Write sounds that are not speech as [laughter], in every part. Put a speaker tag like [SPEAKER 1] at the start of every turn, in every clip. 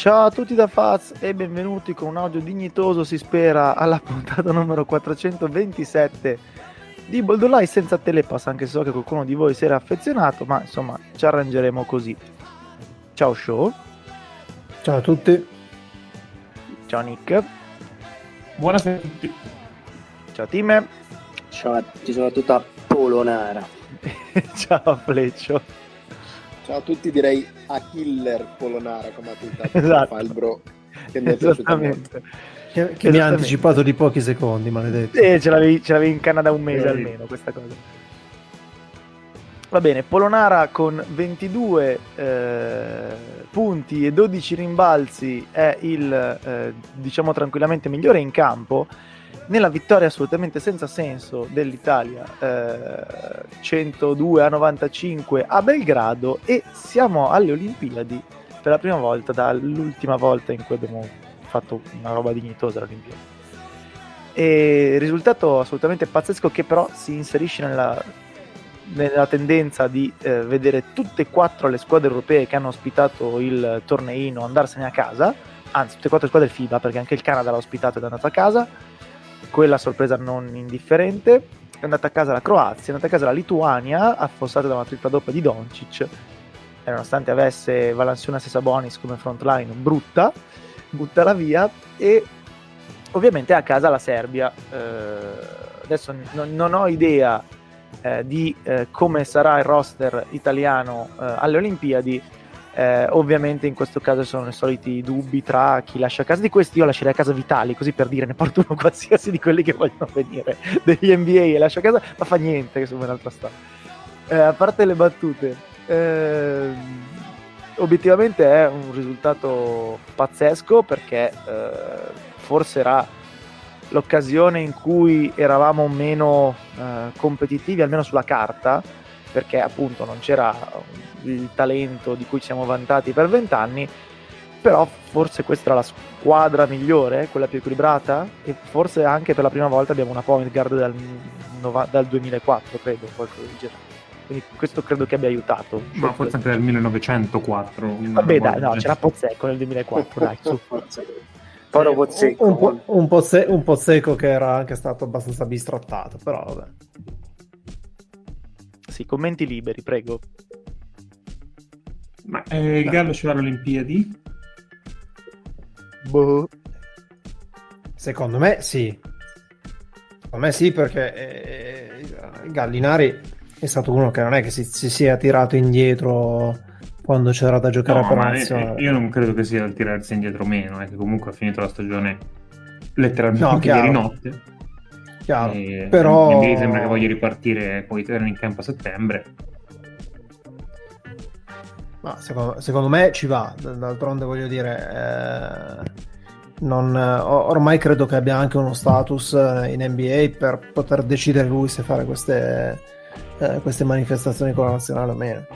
[SPEAKER 1] Ciao a tutti da Faz e benvenuti con un audio dignitoso, si spera, alla [laughs] puntata numero 427 di Boldolai senza telepass, anche se so che qualcuno di voi si era affezionato, ma insomma ci arrangeremo così. Ciao Show.
[SPEAKER 2] Ciao a tutti.
[SPEAKER 1] Ciao Nick.
[SPEAKER 3] Buonasera a tutti.
[SPEAKER 1] Ciao Time.
[SPEAKER 4] Ciao a tutti, soprattutto a Polonara. [laughs]
[SPEAKER 1] Ciao Fleccio.
[SPEAKER 5] Ciao a tutti, direi a Killer Polonara come ha twittato [laughs]
[SPEAKER 1] Esatto.
[SPEAKER 5] il bro. Che mi è.
[SPEAKER 1] Esattamente.
[SPEAKER 2] Che, che mi ha
[SPEAKER 1] Esattamente.
[SPEAKER 2] anticipato di pochi secondi, maledetto.
[SPEAKER 1] Eh, ce l'avevi, ce l'avevi in canna da un mese
[SPEAKER 3] Sì.
[SPEAKER 1] almeno questa cosa. Va bene, Polonara con 22 eh, punti e 12 rimbalzi è il, eh, diciamo tranquillamente, migliore in campo. Nella vittoria assolutamente senza senso dell'Italia, eh, 102 a 95 a Belgrado e siamo alle Olimpiadi per la prima volta dall'ultima volta in cui abbiamo fatto una roba dignitosa alle Olimpiadi. E risultato assolutamente pazzesco che però si inserisce nella, nella tendenza di eh, vedere tutte e quattro le squadre europee che hanno ospitato il torneino andarsene a casa, anzi tutte e quattro le squadre FIBA perché anche il Canada l'ha ospitato ed è andato a casa, quella sorpresa non indifferente, è andata a casa la Croazia, è andata a casa la Lituania, affossata da una tripla doppia di Doncic, e nonostante avesse Valanciunas e Sabonis come frontline brutta, buttala via e ovviamente a casa la Serbia. Eh, adesso non, non ho idea eh, di eh, come sarà il roster italiano eh, alle Olimpiadi. Eh, ovviamente in questo caso sono i soliti dubbi tra chi lascia a casa di questi. Io lascerei a casa Vitali, così per dire ne porto uno [laughs] qualsiasi di quelli che vogliono venire degli NBA e lascio a casa, ma fa niente che sono un'altra storia. Eh, a parte le battute, ehm, obiettivamente è un risultato pazzesco perché eh, forse era l'occasione in cui eravamo meno eh, competitivi, almeno sulla carta, perché appunto non c'era il talento di cui siamo vantati per vent'anni, però forse questa era la squadra migliore, quella più equilibrata, e forse anche per la prima volta abbiamo una point guard dal, dal 2004, credo, qualcosa del genere. Quindi questo credo che abbia aiutato.
[SPEAKER 3] Ma forse anche dal 1904. una
[SPEAKER 1] Vabbè, dai, no, c'era Pozzecco nel 2004, dai, su. [laughs]
[SPEAKER 4] Poro
[SPEAKER 2] Un,
[SPEAKER 4] Pozzecco.
[SPEAKER 2] un po', un, po se- un po' secco che era anche stato abbastanza bistrattato, però vabbè.
[SPEAKER 1] Sì, commenti liberi, prego.
[SPEAKER 3] Ma eh, il Gallo ci va alle Olimpiadi?
[SPEAKER 1] Boh.
[SPEAKER 2] Secondo me sì. Secondo me sì, perché eh, Gallinari è stato uno che non è che si, si sia tirato indietro quando c'era da giocare
[SPEAKER 3] No,
[SPEAKER 2] per
[SPEAKER 3] ma
[SPEAKER 2] nazionale.
[SPEAKER 3] eh, io non credo che sia il tirarsi indietro meno, è che comunque ha finito la stagione letteralmente
[SPEAKER 2] No,
[SPEAKER 3] ieri notte.
[SPEAKER 2] Chiaro.
[SPEAKER 3] E
[SPEAKER 2] Però-
[SPEAKER 3] NBA sembra che voglia ripartire con i training camp a settembre.
[SPEAKER 2] Ma secondo, secondo me ci va, d'altronde voglio dire, eh, non- ormai credo che abbia anche uno status eh, in NBA per poter decidere lui se fare queste, eh, queste manifestazioni con la nazionale o meno.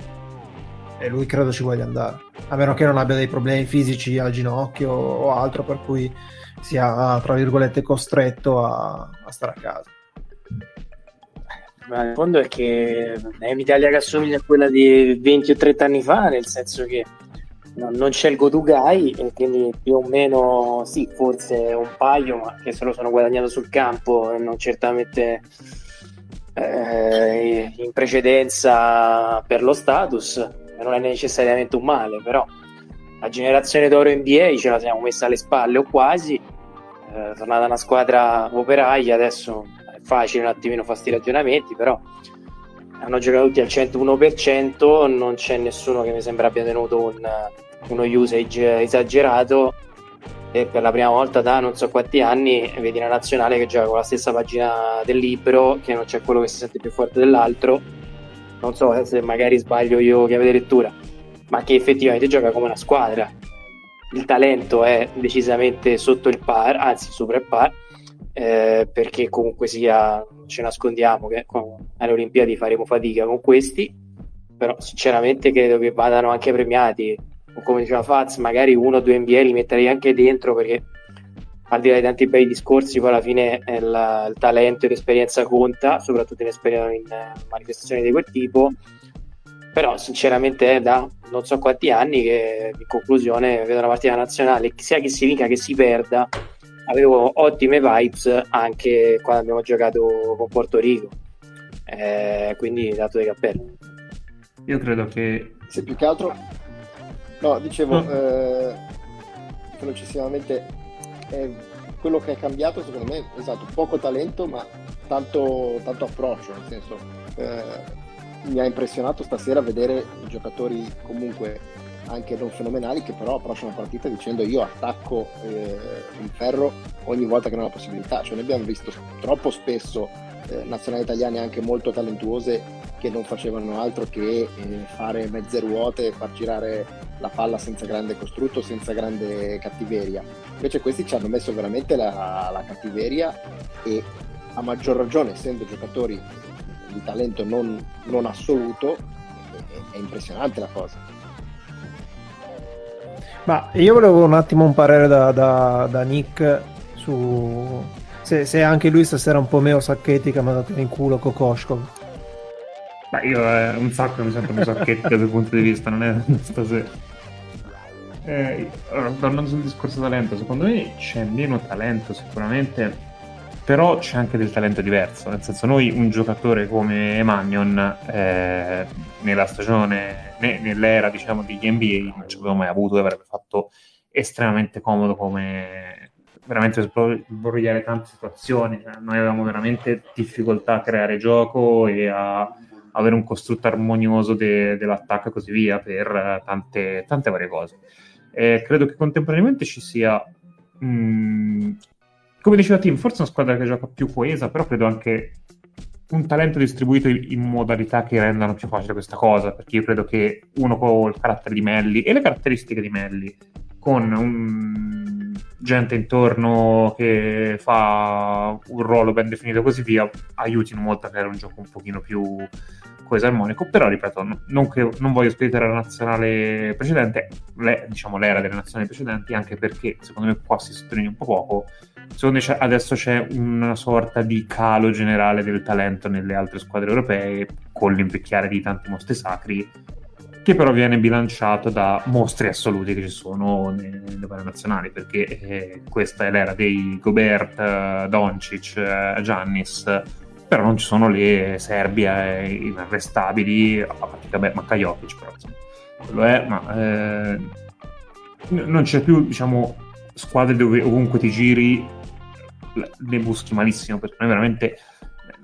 [SPEAKER 2] E lui credo ci voglia andare, a meno che non abbia dei problemi fisici al ginocchio o altro per cui sia, tra virgolette, costretto a, a stare a casa.
[SPEAKER 4] Ma in fondo è che è un'Italia che assomiglia a quella di 20 o 30 anni fa, nel senso che no- non c'è il go to guy e quindi più o meno sì, forse un paio, ma che se lo sono guadagnato sul campo non certamente eh, in precedenza per lo status, non è necessariamente un male, però la generazione d'oro NBA ce la siamo messa alle spalle o quasi, eh, tornata una squadra operaia, adesso facile un attimino fare sti ragionamenti, però hanno giocato tutti al 101%, non c'è nessuno che mi sembra abbia tenuto un, uno usage esagerato. E per la prima volta da non so quanti anni vedi una nazionale che gioca con la stessa pagina del libro, che non c'è quello che si sente più forte dell'altro, non so se magari sbaglio io chiave di lettura, ma che effettivamente gioca come una squadra. Il talento è decisamente sotto il par, anzi sopra il par, eh, perché comunque sia, ci nascondiamo che alle Olimpiadi faremo fatica con questi, però sinceramente credo che vadano anche premiati. O Come diceva Faz, magari uno o due NBA li metterei anche dentro perché al di là di tanti bei discorsi, poi alla fine la- il talento e l'esperienza conta, soprattutto in, in eh, manifestazioni di quel tipo. Però sinceramente è da non so quanti anni che in conclusione vedo la partita nazionale, sia che si vinca che si perda, avevo ottime vibes anche quando abbiamo giocato con Porto Rico. Eh, quindi dato di cappello.
[SPEAKER 3] Io credo che...
[SPEAKER 5] Se più che altro... No, dicevo, no. Eh, velocissimamente, eh, quello che è cambiato secondo me, esatto, poco talento ma tanto, tanto approccio, nel senso... Eh, mi ha impressionato stasera vedere i giocatori comunque anche non fenomenali che però approcciano la partita dicendo io attacco eh, il ferro ogni volta che ne ho la possibilità. Cioè noi abbiamo visto troppo spesso eh, nazionali italiane anche molto talentuose che non facevano altro che eh, fare mezze ruote, far girare la palla senza grande costrutto, senza grande cattiveria. Invece questi ci hanno messo veramente la, la cattiveria e a maggior ragione essendo giocatori di talento non, non assoluto, è, è impressionante la cosa.
[SPEAKER 2] Ma io volevo un attimo un parere da, da, da Nick su se, se, anche lui stasera un po' meno Sacchetti che mi ha dato in culo Kokoshkov.
[SPEAKER 3] Ma io eh, un sacco mi sento meno Sacchetti da quel punto di vista, non è [laughs] stasera. Eh, tornando sul discorso talento, secondo me c'è meno talento sicuramente però c'è anche del talento diverso, nel senso noi un giocatore come Magnon eh, nella stagione, né, nell'era diciamo degli NBA non ci avevamo mai avuto e avrebbe fatto estremamente comodo come veramente sbrogliare tante situazioni, cioè, noi avevamo veramente difficoltà a creare gioco e a avere un costrutto armonioso de- dell'attacco e così via per tante, tante varie cose. Eh, credo che contemporaneamente ci sia mh, mm, come diceva Tim, forse è una squadra che gioca più coesa, però credo anche un talento distribuito in modalità che rendano più facile questa cosa, perché io credo che uno con il carattere di Melli e le caratteristiche di Melli, con un... gente intorno che fa un ruolo ben definito e così via, aiutino molto a creare un gioco un pochino più coeso armonico, però ripeto, non, che, non voglio spiegare la nazionale precedente, le, diciamo l'era delle nazionali precedenti, anche perché secondo me qua si sottolinea un po' poco, secondo me adesso c'è una sorta di calo generale del talento nelle altre squadre europee con l'invecchiare di tanti mostri sacri che però viene bilanciato da mostri assoluti che ci sono nelle varie nazionali perché eh, questa è l'era dei Gobert, eh, Doncic, eh, Giannis però non ci sono le Serbia eh, inarrestabili a vabbè Macca Jokic però insomma quello è ma eh, non c'è più diciamo squadre dove ovunque ti giri ne buschi malissimo perché noi veramente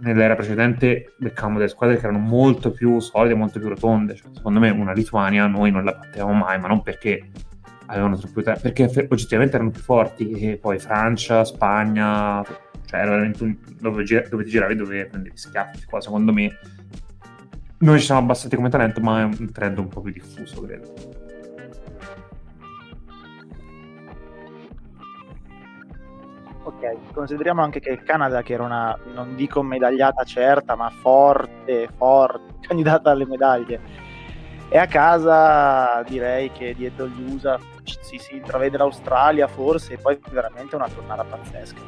[SPEAKER 3] nell'era precedente beccavamo delle squadre che erano molto più solide, molto più rotonde. Cioè, secondo me una Lituania noi non la battevamo mai, ma non perché avevano troppo tempo, perché oggettivamente erano più forti. E poi Francia, Spagna, cioè era veramente un, dove, dove, ti giravi dove prendevi schiaffi. Qua secondo me noi ci siamo abbassati come talento, ma è un trend un po' più diffuso, credo.
[SPEAKER 1] Ok, consideriamo anche che il Canada, che era una, non dico medagliata certa, ma forte, forte, [laughs] candidata alle medaglie, è a casa direi che dietro gli USA si, si intravede l'Australia forse e poi veramente una tornata pazzesca.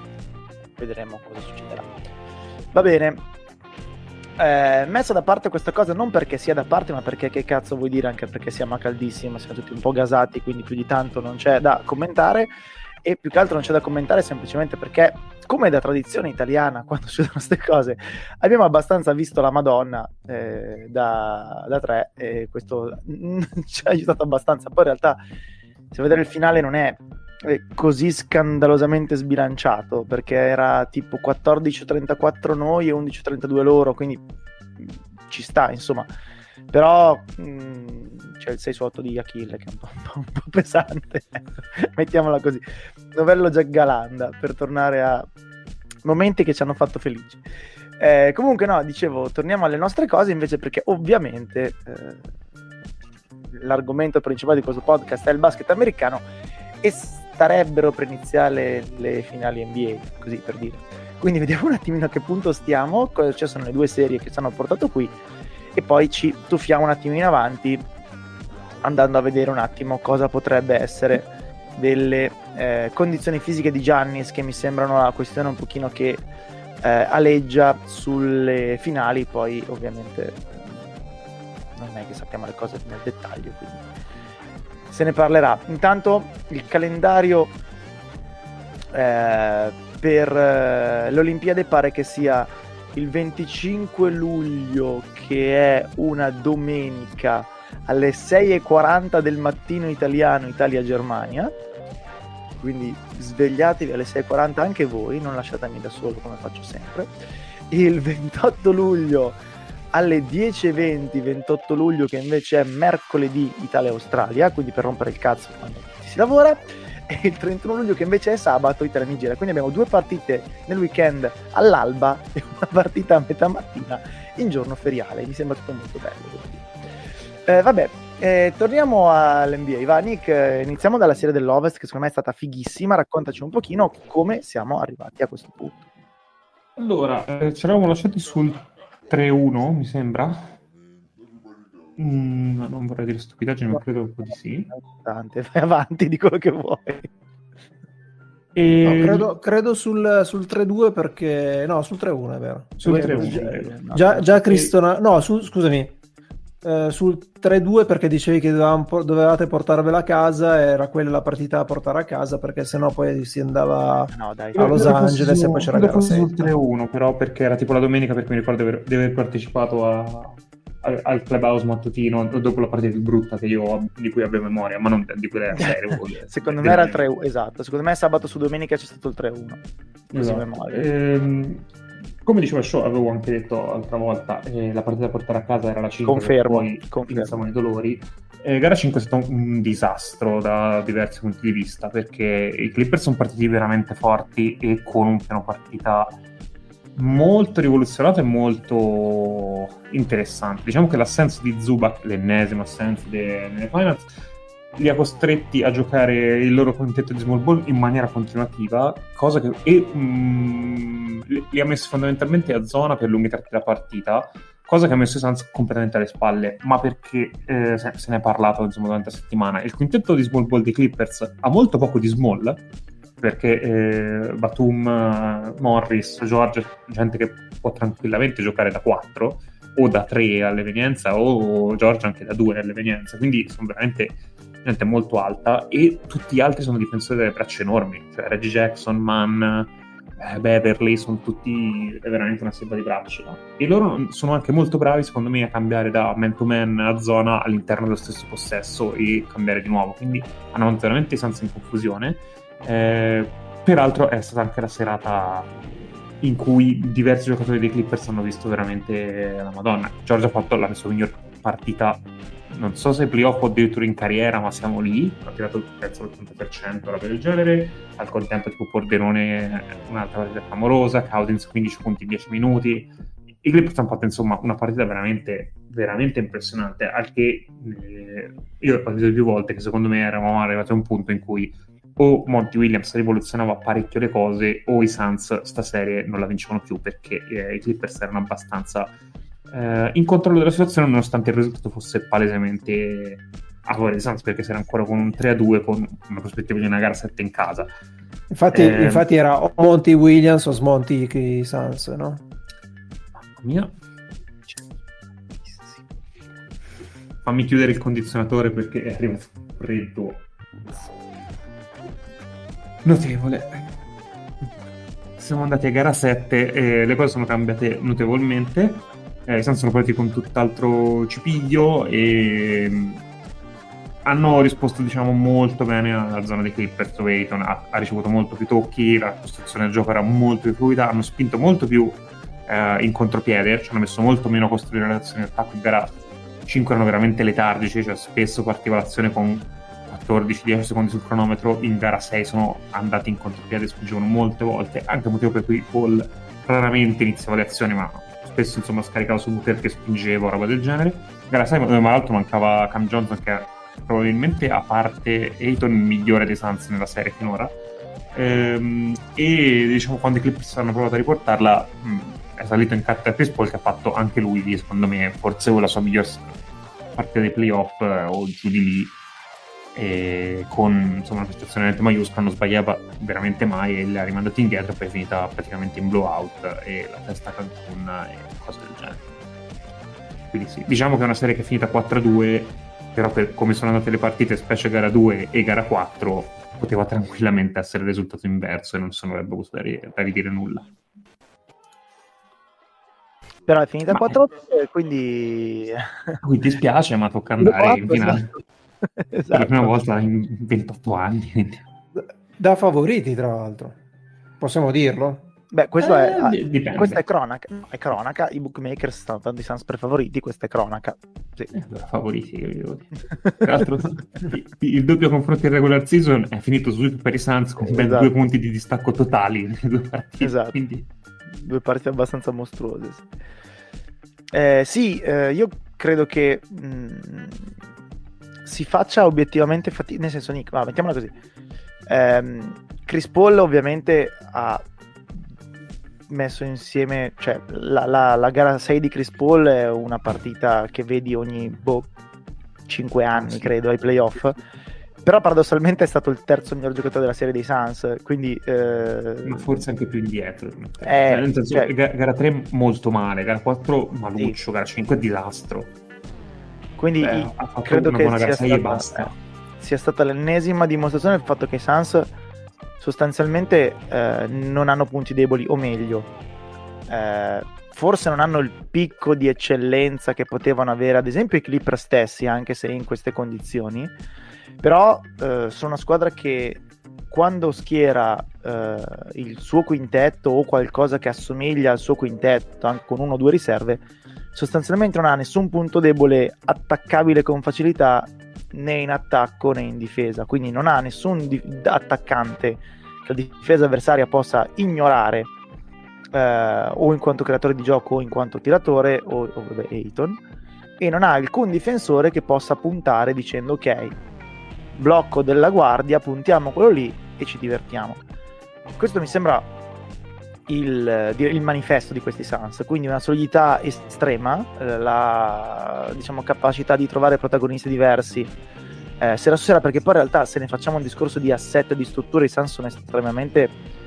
[SPEAKER 1] Vedremo cosa succederà. Va bene, eh, messa da parte questa cosa non perché sia da parte, ma perché che cazzo vuoi dire? Anche perché siamo a caldissimo, siamo tutti un po' gasati, quindi più di tanto non c'è da commentare e più che altro non c'è da commentare semplicemente perché come da tradizione italiana [laughs] quando succedono queste cose abbiamo abbastanza visto la Madonna eh, da, da, tre e questo [laughs] ci ha aiutato abbastanza. Poi in realtà se vedere il finale non è così scandalosamente sbilanciato perché era tipo 14-34 noi e 11-32 loro quindi ci sta insomma. Però mh, c'è il 6 su 8 di Achille che è un po', un [laughs] po', un po pesante. [laughs] Mettiamola così. Novello Jack Galanda per tornare a momenti che ci hanno fatto felici. Eh, comunque no dicevo torniamo alle nostre cose invece perché ovviamente eh, l'argomento principale di questo podcast è il basket americano e starebbero per iniziare le finali NBA così per dire. Quindi vediamo un attimino a che punto stiamo. Cosa ci sono le due serie che ci hanno portato qui e poi ci tuffiamo un attimo in avanti andando a vedere un attimo cosa potrebbe essere delle eh, condizioni fisiche di Giannis che mi sembrano la questione un pochino che eh, aleggia sulle finali poi ovviamente non è che sappiamo le cose nel dettaglio, quindi se ne parlerà. Intanto il calendario eh, per eh, l'Olimpiade pare che sia il 25 luglio, che è una domenica alle 6.40 del mattino italiano, Italia-Germania. Quindi svegliatevi alle 6.40 anche voi, non lasciatemi da solo come faccio sempre. Il 28 luglio alle 10.20, 28 luglio che invece è mercoledì Italia-Australia, quindi per rompere il cazzo quando si lavora e il 31 luglio che invece è sabato Italia-Nigeria. Quindi abbiamo due partite nel weekend all'alba e una partita a metà mattina in giorno feriale. Mi sembra tutto molto bello. Eh, vabbè, eh, torniamo all'NBA. Va, Nick, eh, iniziamo dalla serie dell'Ovest che secondo me è stata fighissima. Raccontaci un pochino come siamo arrivati a questo punto.
[SPEAKER 3] Allora, eh, ci eravamo lasciati sul 3-1, mi sembra. Mm, non vorrei dire stupidaggine, ma credo un po' di sì.
[SPEAKER 1] Vai avanti di quello che vuoi.
[SPEAKER 2] E... No, credo, credo, sul, sul 3-2 perché... No, sul 3-1 è vero.
[SPEAKER 3] Sul 3-1.
[SPEAKER 2] Già, già Cristona... No, su, scusami. Uh, sul 3-2 perché dicevi che dovevate portarvela a casa era quella la partita da portare a casa perché sennò poi si andava no, dai, a Los Angeles su, e poi c'era gara
[SPEAKER 3] sul 3-1 però perché era tipo la domenica perché mi ricordo di aver partecipato a, al clubhouse mattutino dopo la partita più brutta che io di cui avevo memoria, ma non di quella [laughs] serie.
[SPEAKER 1] secondo me era il 3 esatto, secondo me sabato su domenica c'è stato il 3-1.
[SPEAKER 3] Esatto. Ehm, come diceva Show, avevo anche detto l'altra volta, eh, la partita da portare a casa era la 5,
[SPEAKER 1] confermo,
[SPEAKER 3] poi iniziamo i dolori. Eh, gara 5 è stato un disastro da diversi punti di vista perché i Clippers sono partiti veramente forti e con un piano partita molto rivoluzionato e molto interessante. Diciamo che l'assenza di Zubac, l'ennesima assenza nelle finals, li ha costretti a giocare il loro quintetto di small ball in maniera continuativa, cosa che e, mm, li ha messi fondamentalmente a zona per lunghi tratti della partita, cosa che ha messo i Suns completamente alle spalle, ma perché eh, se, se, ne è parlato insomma, durante la settimana. Il quintetto di small ball dei Clippers ha molto poco di small, perché eh, Batum, Morris, George, gente che può tranquillamente giocare da 4 o da 3 all'evenienza o George anche da 2 all'evenienza, quindi sono veramente gente molto alta e tutti gli altri sono difensori delle braccia enormi, cioè Reggie Jackson, Mann, eh, Beverly, sono tutti veramente una selva di braccia. E loro sono anche molto bravi secondo me a cambiare da man to man a zona all'interno dello stesso possesso e cambiare di nuovo, quindi hanno veramente i sensi in confusione eh, peraltro è stata anche la serata in cui diversi giocatori dei Clippers hanno visto veramente la Madonna. Giorgio ha fatto la sua miglior partita, non so se playoff o addirittura in carriera, ma siamo lì. Ha tirato penso l'80%, roba del genere. Al contempo, tipo Pordenone, un'altra partita clamorosa. Cousins 15 punti in 10 minuti. I Clippers hanno fatto insomma una partita veramente, veramente impressionante. Al che eh, io ho detto più volte che secondo me eravamo arrivati a un punto in cui o Monty Williams rivoluzionava parecchio le cose o i Suns stasera non la vincevano più perché eh, i Clippers erano abbastanza eh, in controllo della situazione nonostante il risultato fosse palesemente a favore dei Suns perché si era ancora con un 3-2 con una prospettiva di una gara 7 in casa
[SPEAKER 2] infatti, eh, infatti era o Monty Williams o Smonty i Suns no?
[SPEAKER 3] mamma mia fammi chiudere il condizionatore perché è arrivato freddo notevole. Siamo andati a gara 7 e le cose sono cambiate notevolmente. Eh, I Suns sono partiti con tutt'altro cipiglio e mm, hanno risposto diciamo molto bene alla zona dei Clippers dove Ayton ha, ha, ricevuto molto più tocchi, la costruzione del gioco era molto più fluida, hanno spinto molto più eh, in contropiede, ci hanno messo molto meno a costruire le azioni attacco in gara 5 erano veramente letargici, cioè spesso partiva l'azione con 14-10 secondi sul cronometro, in gara 6 sono andati in contropiede, spingevano molte volte, anche motivo per cui Paul raramente iniziava le azioni, ma spesso insomma scaricava su Booker che spingeva o roba del genere. Gara 6, ma l'altro mancava Cam Johnson che è probabilmente a parte Ayton il migliore dei Suns nella serie finora. Ehm, e diciamo quando i Clippers hanno provato a riportarla mh, è salito in carta Chris Paul che ha fatto anche lui secondo me forse la sua miglior partita dei playoff eh, o giù di lì e con insomma, una prestazione maiuscola non sbagliava veramente mai e l'ha rimandato indietro e poi è finita praticamente in blowout e la testa Cancun e cose del genere quindi sì. Diciamo che è una serie che è finita 4-2, però per come sono andate le partite, specie gara 2 e gara 4, poteva tranquillamente essere il risultato inverso e non sono avrebbe avuto da, ri- da ridire nulla.
[SPEAKER 1] Però è finita
[SPEAKER 3] Ma-
[SPEAKER 1] 4 quindi...
[SPEAKER 3] Quindi dispiace, ma tocca andare in finale. [laughs] Per la
[SPEAKER 1] esatto.
[SPEAKER 3] prima volta in 28 anni.
[SPEAKER 2] Da favoriti, tra l'altro. Possiamo dirlo?
[SPEAKER 1] Beh, questo
[SPEAKER 3] Eh,
[SPEAKER 1] è, ah, questa è cronaca. È cronaca. I bookmakers stanno dando i Suns per favoriti. Questa è cronaca. Sì.
[SPEAKER 3] Eh, allora, favoriti, vi devo dire. [laughs] Tra l'altro, il, il doppio confronto in regular season è finito su per i Suns con ben
[SPEAKER 1] Esatto.
[SPEAKER 3] due punti di distacco totali nelle due partite.
[SPEAKER 1] Esatto.
[SPEAKER 3] Quindi,
[SPEAKER 1] Due partite abbastanza mostruose. Sì, Eh, sì, eh, io credo che mh, si faccia obiettivamente fatica. Nel senso, Nick, ma mettiamola così. Ehm, Chris Paul ovviamente ha messo insieme, cioè la, la- la gara 6 di Chris Paul è una partita che vedi ogni boh, 5 anni,
[SPEAKER 3] Sì.
[SPEAKER 1] credo, ai playoff. Però paradossalmente è stato il terzo miglior giocatore della serie dei Suns, quindi... eh,
[SPEAKER 3] ma forse anche più indietro.
[SPEAKER 1] Eh,
[SPEAKER 3] Cioè, nel senso,
[SPEAKER 1] cioè-
[SPEAKER 3] ga- gara 3 molto male, gara 4 maluccio, gara 5 disastro.
[SPEAKER 1] Quindi
[SPEAKER 3] Beh,
[SPEAKER 1] i- credo che sia
[SPEAKER 3] 6
[SPEAKER 1] stata, eh, sia stata l'ennesima dimostrazione del fatto che i Suns sostanzialmente eh, non hanno punti deboli, o meglio, eh, forse non hanno il picco di eccellenza che potevano avere ad esempio i Clipper stessi, anche se in queste condizioni, però eh, sono una squadra che quando schiera eh, il suo quintetto o qualcosa che assomiglia al suo quintetto, anche con uno o due riserve, sostanzialmente non ha nessun punto debole attaccabile con facilità né in attacco né in difesa, quindi non ha nessun di- attaccante che la difesa avversaria possa ignorare eh, o in quanto creatore di gioco o in quanto tiratore o, o vabbè, Ayton. E non ha alcun difensore che possa puntare dicendo ok blocco della guardia puntiamo quello lì e ci divertiamo. Questo mi sembra il, il manifesto di questi Suns quindi una solidità estrema eh, la diciamo, capacità di trovare protagonisti diversi. Eh, sera su sera perché poi in realtà se ne facciamo un discorso di assetto e di struttura i Suns sono estremamente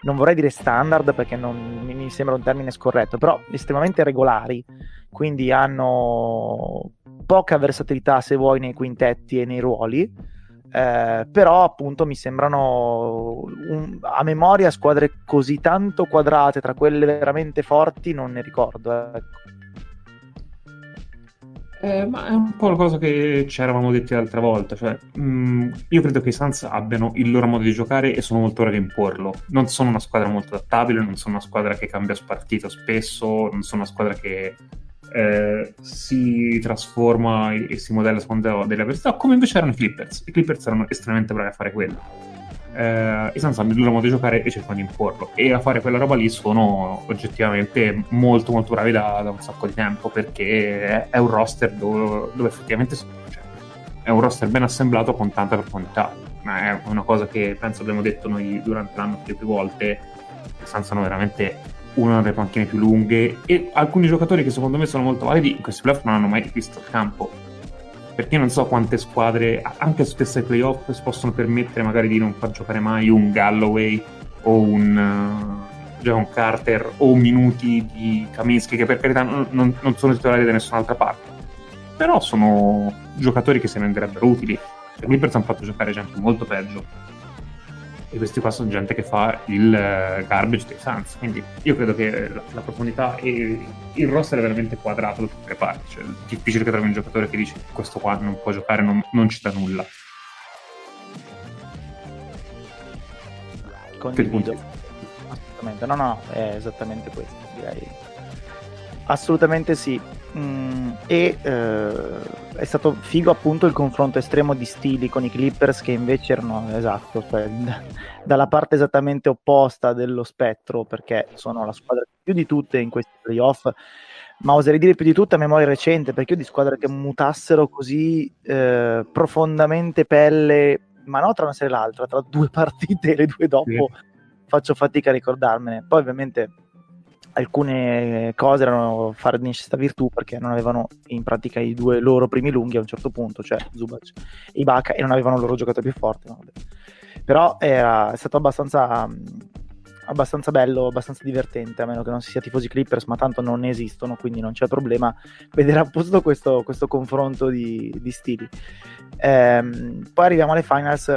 [SPEAKER 1] non vorrei dire standard perché non mi, mi sembra un termine scorretto però estremamente regolari. Quindi hanno poca versatilità se vuoi nei quintetti e nei ruoli eh, però appunto mi sembrano un- a memoria squadre così tanto quadrate tra quelle veramente forti non ne ricordo ecco.
[SPEAKER 3] Eh, ma è un po' la cosa che ci eravamo detti l'altra volta. Cioè, mh, io credo che i Suns abbiano il loro modo di giocare e sono molto bravi a imporlo. Non sono una squadra molto adattabile, non sono una squadra che cambia spartito spesso, non sono una squadra che eh, si trasforma e, si modella a seconda delle avversità, come invece erano i Clippers. I Clippers erano estremamente bravi a fare quello. Eh, hanno il loro modo di giocare e cercano di imporlo. E a fare quella roba lì sono oggettivamente molto molto bravi da, da un sacco di tempo perché è, un roster dove, dove effettivamente cioè, è un roster ben assemblato con tanta profondità. Ma è una cosa che penso abbiamo detto noi durante l'anno più, più volte. I Suns hanno veramente una delle panchine più lunghe e alcuni giocatori che secondo me sono molto validi in questi playoff non hanno mai visto il campo perché non so quante squadre, anche stesse ai playoff, si possono permettere magari di non far giocare mai un Galloway o un uh, Javon Carter o minuti di Kaminsky, che per carità non, non- sono titolari da nessun'altra parte. Però sono giocatori che si renderebbero utili. I Clippers hanno fatto giocare gente molto peggio. E questi qua sono gente che fa il eh, garbage dei Suns. Quindi io credo che la, la profondità e il roster è veramente quadrato da tutte le parti. Cioè, è difficile che trovi un giocatore che dice questo qua non può giocare, non, non ci dà nulla.
[SPEAKER 1] condivido assolutamente no no è esattamente questo direi assolutamente sì Mm, e eh, è stato figo appunto il confronto estremo di stili con i Clippers che invece erano esatto cioè, d- [laughs] dalla parte esattamente opposta dello spettro perché sono la squadra più di tutte in questi playoff ma oserei dire più di tutte a memoria recente perché io di squadre che mutassero così eh, profondamente pelle ma no tra una serie e l'altra tra due [laughs] partite e le due dopo faccio fatica a ricordarmene. Poi ovviamente alcune cose erano fare di necessità virtù perché non avevano in pratica i due loro primi lunghi a un certo punto, cioè Zubac e Ibaka, e non avevano il loro giocatore più forte. no. Però era, è stato abbastanza abbastanza bello, abbastanza divertente, a meno che non si sia tifosi Clippers, ma tanto non esistono, quindi non c'è problema vedere appunto questo, questo confronto di, di stili. Ehm, poi arriviamo alle finals,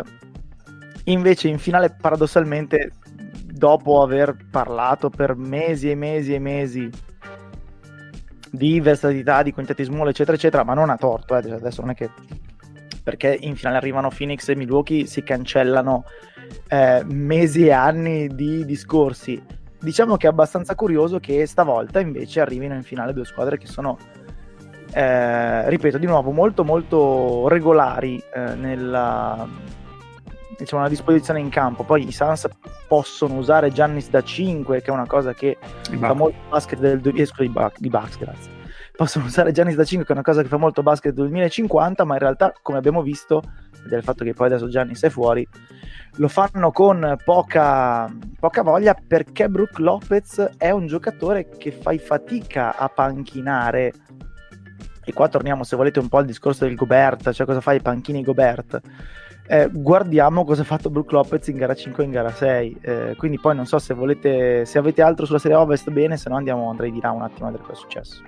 [SPEAKER 1] invece in finale paradossalmente, dopo aver parlato per mesi e mesi e mesi di versatilità, di quintetti small, eccetera, eccetera, ma non a torto, eh, adesso non è che perché in finale arrivano Phoenix e Milwaukee, si cancellano eh, mesi e anni di discorsi. Diciamo che è abbastanza curioso che stavolta invece arrivino in finale due squadre che sono, eh, ripeto di nuovo, molto molto regolari eh, nella, diciamo, nella disposizione in campo. Poi i Suns possono usare Giannis da 5, che è una cosa che fa molto basket del 2000, scusa, di Bucks, grazie. Possono usare Giannis da 5 che è una cosa che fa molto basket 2050 ma in realtà come abbiamo visto del fatto che poi adesso Giannis è fuori lo fanno con poca, poca voglia perché Brook Lopez è un giocatore che fai fatica a panchinare. E qua torniamo se volete un po' al discorso del Gobert cioè cosa fai i panchini Gobert eh, guardiamo cosa ha fatto Brook Lopez in gara 5 e in gara 6 eh, quindi poi non so se volete se avete altro sulla serie Ovest bene se no andiamo andrei di là un attimo a vedere cosa è successo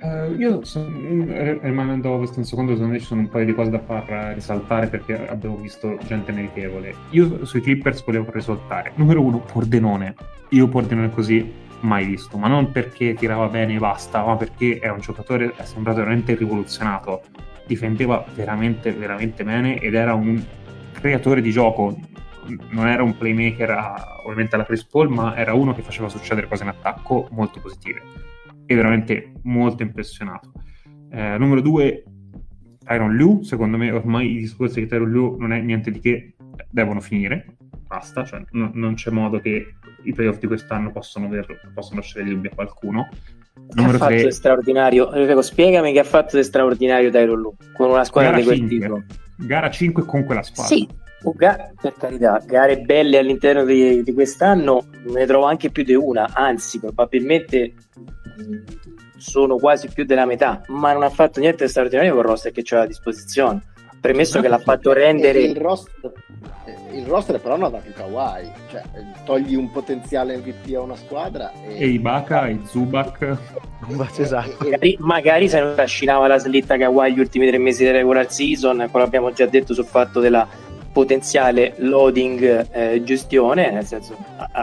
[SPEAKER 3] Uh, io son, mm, rimanendo a questo un secondo, secondo me ci sono un paio di cose da far risaltare perché abbiamo visto gente meritevole. Io sui Clippers volevo risaltare. Numero uno, Pordenone. Io Pordenone così mai visto, ma non perché tirava bene e basta, ma perché è un giocatore, è sembrato veramente rivoluzionato. Difendeva veramente, veramente bene ed era un creatore di gioco. Non era un playmaker a, ovviamente alla Chris Paul, ma era uno che faceva succedere cose in attacco molto positive è veramente molto impressionato. Eh, numero due, Tyron Liu, secondo me ormai i discorsi di Tyron Liu non è niente di che, devono finire, basta, cioè, no, non c'è modo che i playoff di quest'anno possano, aver, possano lasciare dubbio a qualcuno.
[SPEAKER 4] Che numero ha fatto 3, di straordinario? Prego, spiegami che ha fatto di straordinario Tyron Liu con una squadra di quel 5, tipo.
[SPEAKER 3] Gara 5 con quella squadra.
[SPEAKER 4] Sì, Ga- per carità, gare belle all'interno di, di, quest'anno ne trovo anche più di una, anzi probabilmente sono quasi più della metà, ma non ha fatto niente di straordinario con il roster che c'è a disposizione. Premesso che l'ha fatto rendere...
[SPEAKER 5] Il roster, il roster però non ha dato Kawhi, cioè togli un potenziale MVP a una squadra
[SPEAKER 3] e, e Ibaka e Zubac
[SPEAKER 1] esatto.
[SPEAKER 4] magari, magari se non trascinava la slitta Kawhi gli ultimi tre mesi della regular season come abbiamo già detto sul fatto della potenziale loading eh, gestione, nel senso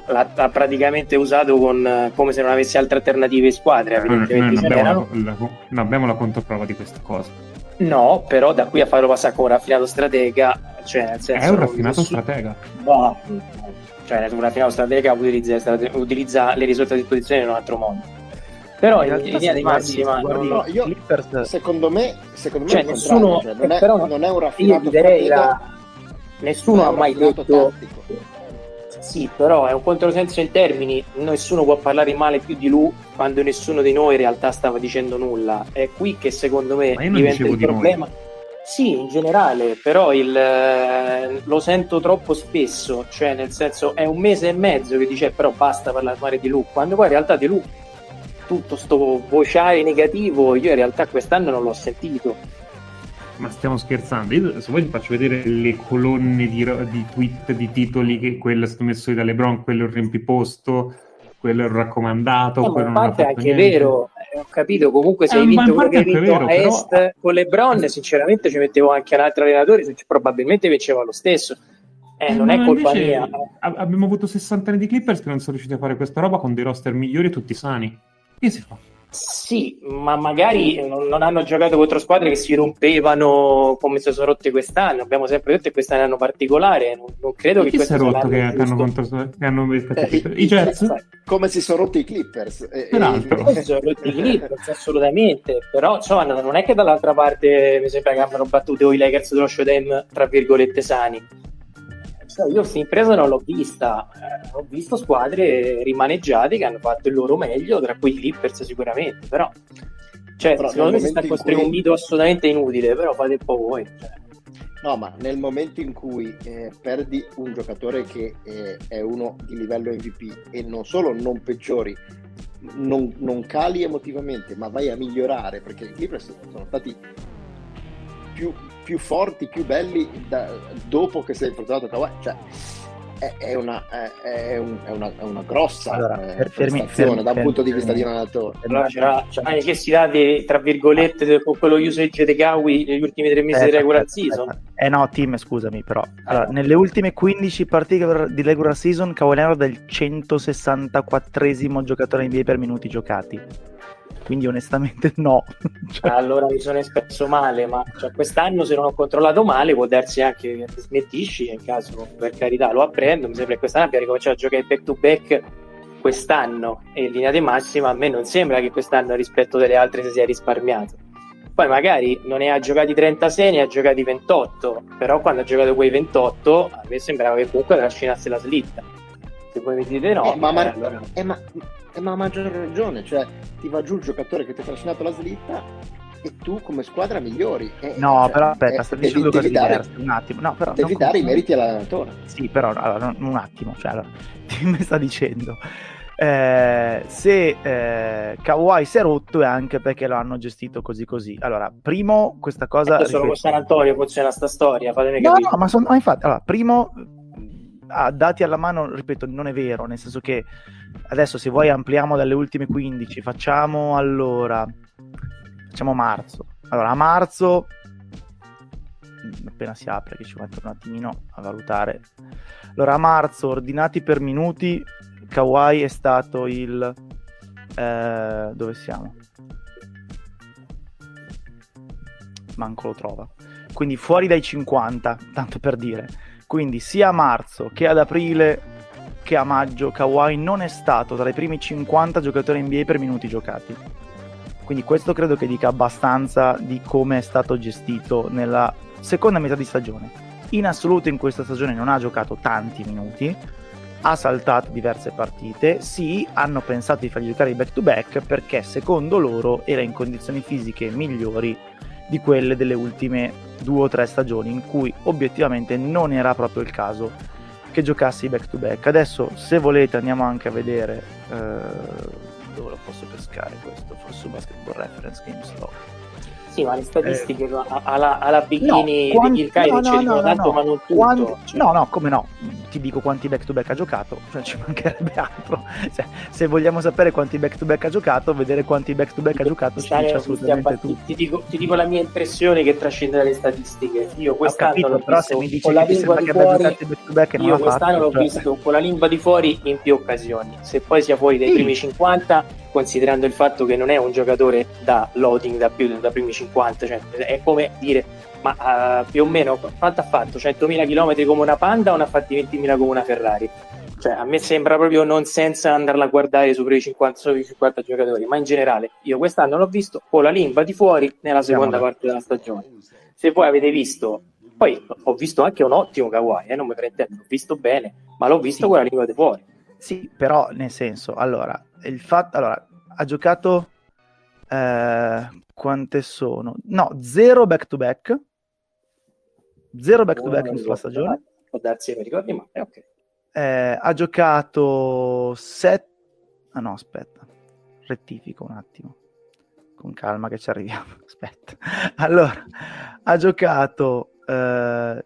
[SPEAKER 4] l'ha, l'ha, praticamente usato con, come se non avesse altre alternative in squadre.
[SPEAKER 3] Noi non, abbiamo la, la, non abbiamo la controprova di questa cosa.
[SPEAKER 4] No, però da qui a farlo passare come un raffinato stratega, cioè nel senso,
[SPEAKER 3] è un raffinato nessun... stratega.
[SPEAKER 4] No, cioè un raffinato stratega utilizza, utilizza le risorse a disposizione in un altro modo però in, in linea di massima
[SPEAKER 5] guardi, no, io, secondo me secondo me cioè, nessuno, cioè, non, è, però, non è un raffinato stratega la,
[SPEAKER 4] nessuno ha mai detto tattico. Sì però è un controsenso in termini. Nessuno può parlare male più di lui quando nessuno di noi in realtà stava dicendo nulla. È qui che secondo me diventa il problema noi. sì in generale però il, eh, lo sento troppo spesso cioè nel senso è un mese e mezzo che dice però basta parlare male di lui quando poi in realtà di lui tutto sto vociare negativo io in realtà quest'anno non l'ho sentito
[SPEAKER 3] ma stiamo scherzando? Io, se vuoi ti faccio vedere le colonne di, di tweet, di titoli, che quello è stato messo da LeBron, quello è il riempiposto, quello è il raccomandato.
[SPEAKER 4] No, quello ma in parte è anche niente. vero, eh, ho capito, comunque se eh, hai vinto quello che hai vinto vero, a Est però... con LeBron, sinceramente ci mettevo anche un altro allenatore, probabilmente vinceva lo stesso. Eh, non è colpa mia.
[SPEAKER 3] Abbiamo avuto 60 anni di Clippers che non sono riusciti a fare questa roba con dei roster migliori e tutti sani. Che si fa?
[SPEAKER 4] Sì, ma magari non, hanno giocato contro squadre che si rompevano come si sono rotte quest'anno. Abbiamo sempre detto che quest'anno è un anno particolare. Non, non credo
[SPEAKER 3] che
[SPEAKER 4] chi
[SPEAKER 3] si è rotto che, che, hanno contro che hanno eh, i, Jets?
[SPEAKER 5] Come si sono rotti i Clippers?
[SPEAKER 4] Peraltro. si sono rotti i Clippers, assolutamente. Però insomma, non è che dall'altra parte mi sembra che abbiano battuto i Lakers dello Showtime, tra virgolette, sani io questa impresa non l'ho vista, eh, ho visto squadre rimaneggiate che hanno fatto il loro meglio, tra cui Clippers sicuramente, però, cioè, però secondo me si sta costruendo cui... un mito assolutamente inutile, però fate un po' voi. Cioè.
[SPEAKER 5] No, ma nel momento in cui eh, perdi un giocatore che eh, è uno di livello MVP e non solo non peggiori, non, non, cali emotivamente, ma vai a migliorare, perché i Clippers sono stati più, più forti, più belli da, dopo che sei portato Kawhi. Cioè, è, è, è, una, è, un, è, una, è una, grossa
[SPEAKER 1] allora,
[SPEAKER 5] eh, fermi, fermi, da un punto di vista di un
[SPEAKER 4] allenatore. Allora c'era, c'era la necessità di, tra virgolette, con quello usage dei Gawi negli ultimi tre mesi eh, di regular season.
[SPEAKER 1] Eh no, Tim, scusami, però. Allora, nelle ultime 15 partite di regular season, Kawhi Leonard è il 164esimo giocatore NBA per minuti giocati quindi onestamente no. [laughs]
[SPEAKER 4] cioè... Allora mi sono espresso male, ma cioè, quest'anno se non ho controllato male può darsi anche che smettisci, in caso per carità lo apprendo, mi sembra che quest'anno abbia ricominciato a giocare back to back quest'anno e in linea di massima a me non sembra che quest'anno rispetto delle altre si sia risparmiato. Poi magari non ne ha giocati 36, ne ha giocati 28, però quando ha giocato quei 28 a me sembrava che comunque trascinasse la slitta. Se voi mi dite no,
[SPEAKER 5] eh, ma, eh, allora... eh, ma eh, ma a maggior ragione, cioè ti va giù il giocatore che ti ha trascinato la slitta e tu come squadra migliori.
[SPEAKER 1] Eh, no, cioè, però aspetta, eh, sto dicendo due cose diverse. Un attimo, no, però,
[SPEAKER 5] devi dare i meriti all'allenatore.
[SPEAKER 1] Sì, però allora, un attimo, cioè, allora, [laughs] ti mi sta dicendo. Eh, se eh, Kawhi si è rotto è anche perché lo hanno gestito così così. Allora, primo, questa cosa.
[SPEAKER 4] Ecco, solo con San Antonio funziona sta storia. Fatemi
[SPEAKER 1] no, capire. no, ma, son, ma infatti, allora, primo, a dati alla mano, ripeto, non è vero, nel senso che adesso se vuoi ampliamo dalle ultime 15, facciamo allora, facciamo marzo. Allora, a marzo, appena si apre, che ci metto un attimino a valutare. Allora, a marzo, ordinati per minuti, Kawhi è stato il... Eh, dove siamo? Manco lo trova. Quindi fuori dai 50, tanto per dire quindi sia a marzo che ad aprile che a maggio Kawhi non è stato tra i primi 50 giocatori NBA per minuti giocati. Quindi questo credo che dica abbastanza di come è stato gestito nella seconda metà di stagione. In assoluto in questa stagione non ha giocato tanti minuti, ha saltato diverse partite, sì, hanno pensato di fargli giocare i back to back perché secondo loro era in condizioni fisiche migliori di quelle delle ultime due o tre stagioni in cui obiettivamente non era proprio il caso che giocassi back to back. Adesso se volete andiamo anche a vedere eh, dove lo posso pescare questo, forse Basketball Reference Games Log.
[SPEAKER 4] Sì, ma le statistiche eh, alla, alla Bikini no, quanti, di Kirkai no, no, no, tanto, no, ma non tutto. Quanti,
[SPEAKER 1] cioè. No, no, come no? Ti dico quanti back to back ha giocato, cioè ci mancherebbe altro. Cioè, se vogliamo sapere quanti back to back ha giocato, vedere quanti back to back ha giocato ci dice assolutamente tutto.
[SPEAKER 4] Ti dico, ti dico, la mia impressione che trascende dalle statistiche. Io quest'anno
[SPEAKER 1] capito,
[SPEAKER 4] l'ho
[SPEAKER 1] però se mi dici con la lingua di fuori, back to back
[SPEAKER 4] io quest'anno l'ho cioè... visto con la lingua di fuori in più occasioni. Se poi sia fuori dai sì. primi 50 considerando il fatto che non è un giocatore da loading da più da primi 50, cioè è come dire ma uh, più o meno quanto ha fatto? 100.000 km come una Panda o ne ha fatti 20.000 come una Ferrari? Cioè, a me sembra proprio non senza andarla a guardare sopra i 50, sopra i 50 giocatori, ma in generale io quest'anno l'ho visto con la lingua di fuori nella seconda parte della stagione. Se voi avete visto, poi ho visto anche un ottimo Kawhi, eh, non mi prendete, l'ho visto bene, ma l'ho visto sì. con la lingua di fuori.
[SPEAKER 1] Sì, però nel senso, allora, il fatto, allora, ha giocato eh, quante sono? No, zero back to back. Zero back to back in questa stagione.
[SPEAKER 4] Può darsi che mi ricordi, ma è ok.
[SPEAKER 1] Eh, ha giocato 7. Ah no, aspetta, rettifico un attimo. Con calma che ci arriviamo. [laughs] Aspetta. Allora, ha giocato eh,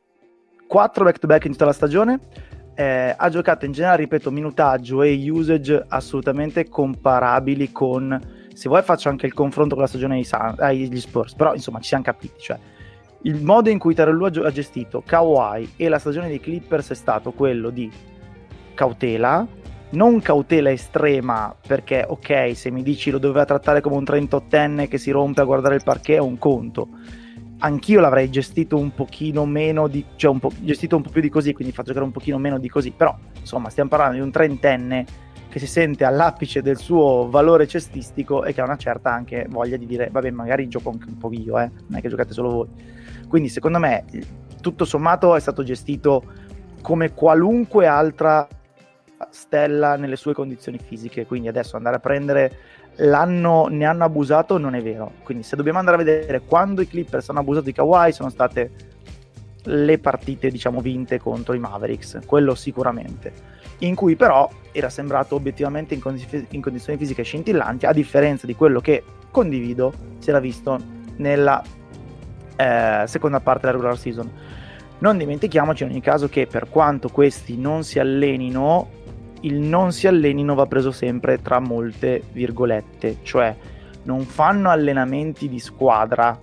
[SPEAKER 1] 4 back to back in tutta la stagione eh, ha giocato in generale, ripeto, minutaggio e usage assolutamente comparabili con, se vuoi faccio anche il confronto con la stagione dei Sun, eh, Spurs, però insomma ci siamo capiti, cioè il modo in cui Tarellu ha gestito Kawhi e la stagione dei Clippers è stato quello di cautela, non cautela estrema perché ok se mi dici lo doveva trattare come un 38enne che si rompe a guardare il parquet è un conto. Anch'io l'avrei gestito un pochino meno di, cioè un po', gestito un po' più di così, quindi faccio giocare un pochino meno di così, però insomma stiamo parlando di un trentenne che si sente all'apice del suo valore cestistico e che ha una certa anche voglia di dire vabbè magari gioco anche un po' io, eh? non è che giocate solo voi. Quindi secondo me tutto sommato è stato gestito come qualunque altra stella nelle sue condizioni fisiche, quindi adesso andare a prendere l'hanno, ne hanno abusato non è vero. Quindi se dobbiamo andare a vedere quando i Clippers hanno abusato di Kawhi sono state le partite diciamo vinte contro i Mavericks, quello sicuramente. In cui però era sembrato obiettivamente in, condi- in condizioni fisiche scintillanti, a differenza di quello che condivido si era visto nella eh, seconda parte della regular season. Non dimentichiamoci in ogni caso che per quanto questi non si allenino, il non si allenino va preso sempre tra molte virgolette, cioè non fanno allenamenti di squadra,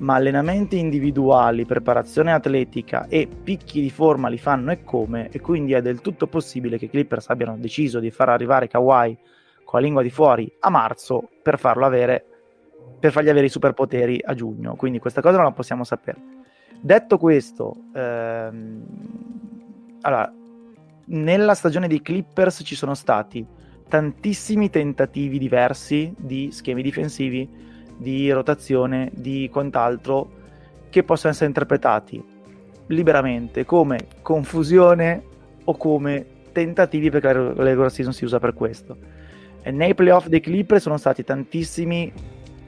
[SPEAKER 1] ma allenamenti individuali, preparazione atletica e picchi di forma li fanno e come, e quindi è del tutto possibile che i Clippers abbiano deciso di far arrivare Kawhi con la lingua di fuori a marzo per farlo avere per fargli avere i superpoteri a giugno. Quindi questa cosa non la possiamo sapere. Detto questo, ehm, allora, nella stagione dei Clippers ci sono stati tantissimi tentativi diversi di schemi difensivi, di rotazione, di quant'altro che possono essere interpretati liberamente come confusione o come tentativi perché la regular season si usa per questo. E nei playoff dei Clippers sono stati tantissimi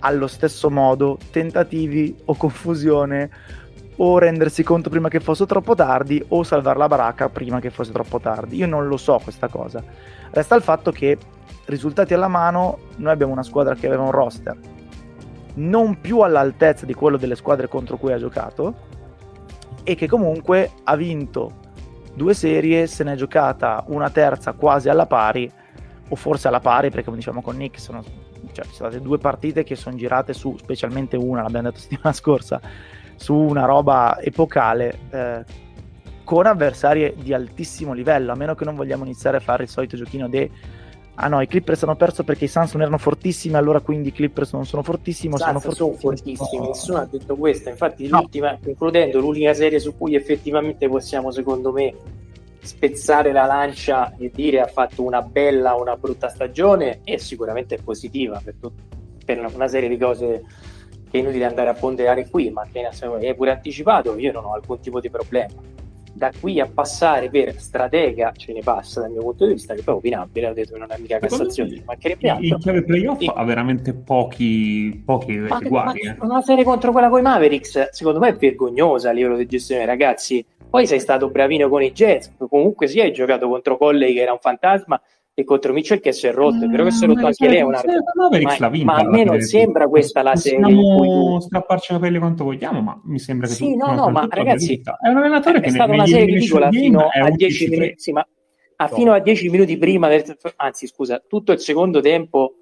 [SPEAKER 1] allo stesso modo tentativi o confusione o rendersi conto prima che fosse troppo tardi o salvare la baracca prima che fosse troppo tardi. Io non lo so questa cosa. Resta il fatto che risultati alla mano, noi abbiamo una squadra che aveva un roster non più all'altezza di quello delle squadre contro cui ha giocato e che comunque ha vinto due serie, se ne è giocata una terza quasi alla pari o forse alla pari perché come diciamo con Nick sono, cioè, ci sono state due partite che sono girate su, specialmente una, l'abbiamo detto [laughs] settimana scorsa, su una roba epocale eh, con avversari di altissimo livello, a meno che non vogliamo iniziare a fare il solito giochino de ah no, i Clippers hanno perso perché i Suns non erano fortissimi, allora quindi i Clippers non sono fortissimi.
[SPEAKER 4] Sono, sono fortissimi, nessuno ha detto questo. Infatti, no. l'ultima, concludendo, l'unica serie su cui effettivamente possiamo, secondo me, spezzare la lancia e dire ha fatto una bella o una brutta stagione è sicuramente positiva per, tut- per una serie di cose che è inutile andare a ponderare qui, ma che è pure anticipato, io non ho alcun tipo di problema. Da qui a passare per stratega ce ne passa dal mio punto di vista, che poi è opinabile, ho detto non è mica Cassazione, ma che.
[SPEAKER 3] Il chiave playoff e... ha veramente pochi, pochi ma, riguardi.
[SPEAKER 4] Ma, eh. Una serie contro quella con i Mavericks, secondo me è vergognosa a livello di gestione, ragazzi. Poi sei stato bravino con i Jets, comunque sì, hai giocato contro Colley che era un fantasma, e contro Mitchell che si è rotto, però che si è rotto anche Leonard. Ma, ma a me non sembra questa la serie
[SPEAKER 3] Possiamo strapparci i capelli quanto vogliamo, ma mi sembra che
[SPEAKER 4] sì, no, no, ma ragazzi, è un allenatore è che è stata una serie ridicola fino a 10 minuti, sì, ma a fino a 10 minuti prima del, anzi, scusa, tutto il secondo tempo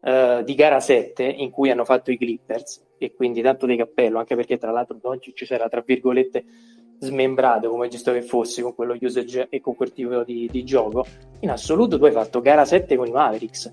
[SPEAKER 4] uh, di gara 7 in cui hanno fatto i Clippers e quindi tanto di cappello, anche perché tra l'altro Doncic c'era tra virgolette smembrato come giusto che fosse con quello usage e con quel tipo di, di, gioco, in assoluto tu hai fatto gara 7 con i Mavericks.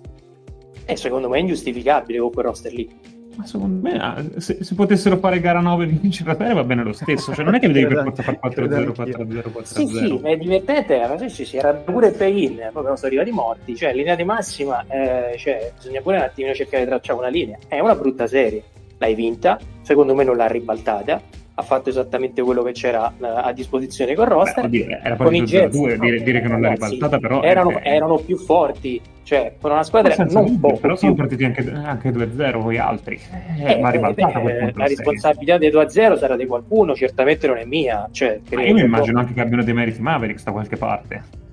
[SPEAKER 4] E secondo me è ingiustificabile con quel roster lì.
[SPEAKER 3] Ma secondo me ah, se, se, potessero fare gara 9 e vincere la serie va bene lo stesso. Cioè, non è che devi per forza fare 4-0, 4-0, 4-0. Sì,
[SPEAKER 4] sì, è divertente. Sì, sì, era pure play-in, poi sono arrivati morti. Cioè, linea di massima, eh, cioè, bisogna pure un attimino cercare di tracciare una linea. È una brutta serie. L'hai vinta, secondo me non l'ha ribaltata ha fatto esattamente quello che c'era uh, a disposizione con roster.
[SPEAKER 3] Beh, era con i Jets, due, dire, dire, che non l'ha ribaltata, però
[SPEAKER 4] erano, è... erano, più forti, cioè con una squadra non
[SPEAKER 3] dubbio, poco. Però sono partiti anche, anche 2-0 con gli altri. Eh, eh, ma ribaltata
[SPEAKER 4] eh, la responsabilità dei 2-0 sarà di qualcuno, certamente non è mia. Cioè,
[SPEAKER 3] io mi immagino anche che abbiano dei meriti Mavericks da qualche parte.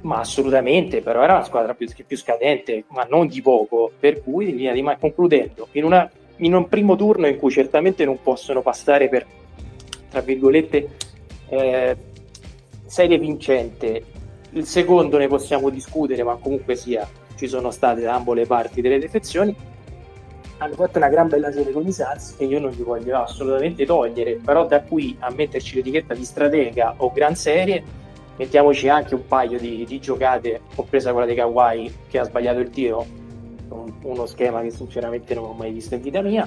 [SPEAKER 4] Ma assolutamente, però era una squadra più, più scadente, ma non di poco. Per cui, in linea di concludendo, in, una, in un primo turno in cui certamente non possono passare per tra virgolette, eh, serie vincente. Il secondo ne possiamo discutere, ma comunque sia, ci sono state da ambo le parti delle defezioni. Hanno fatto una gran bella serie con i Suns che io non gli voglio assolutamente togliere, però da qui a metterci l'etichetta di stratega o gran serie, mettiamoci anche un paio di, di giocate, compresa quella di Kawhi che ha sbagliato il tiro, uno schema che sinceramente non ho mai visto in vita mia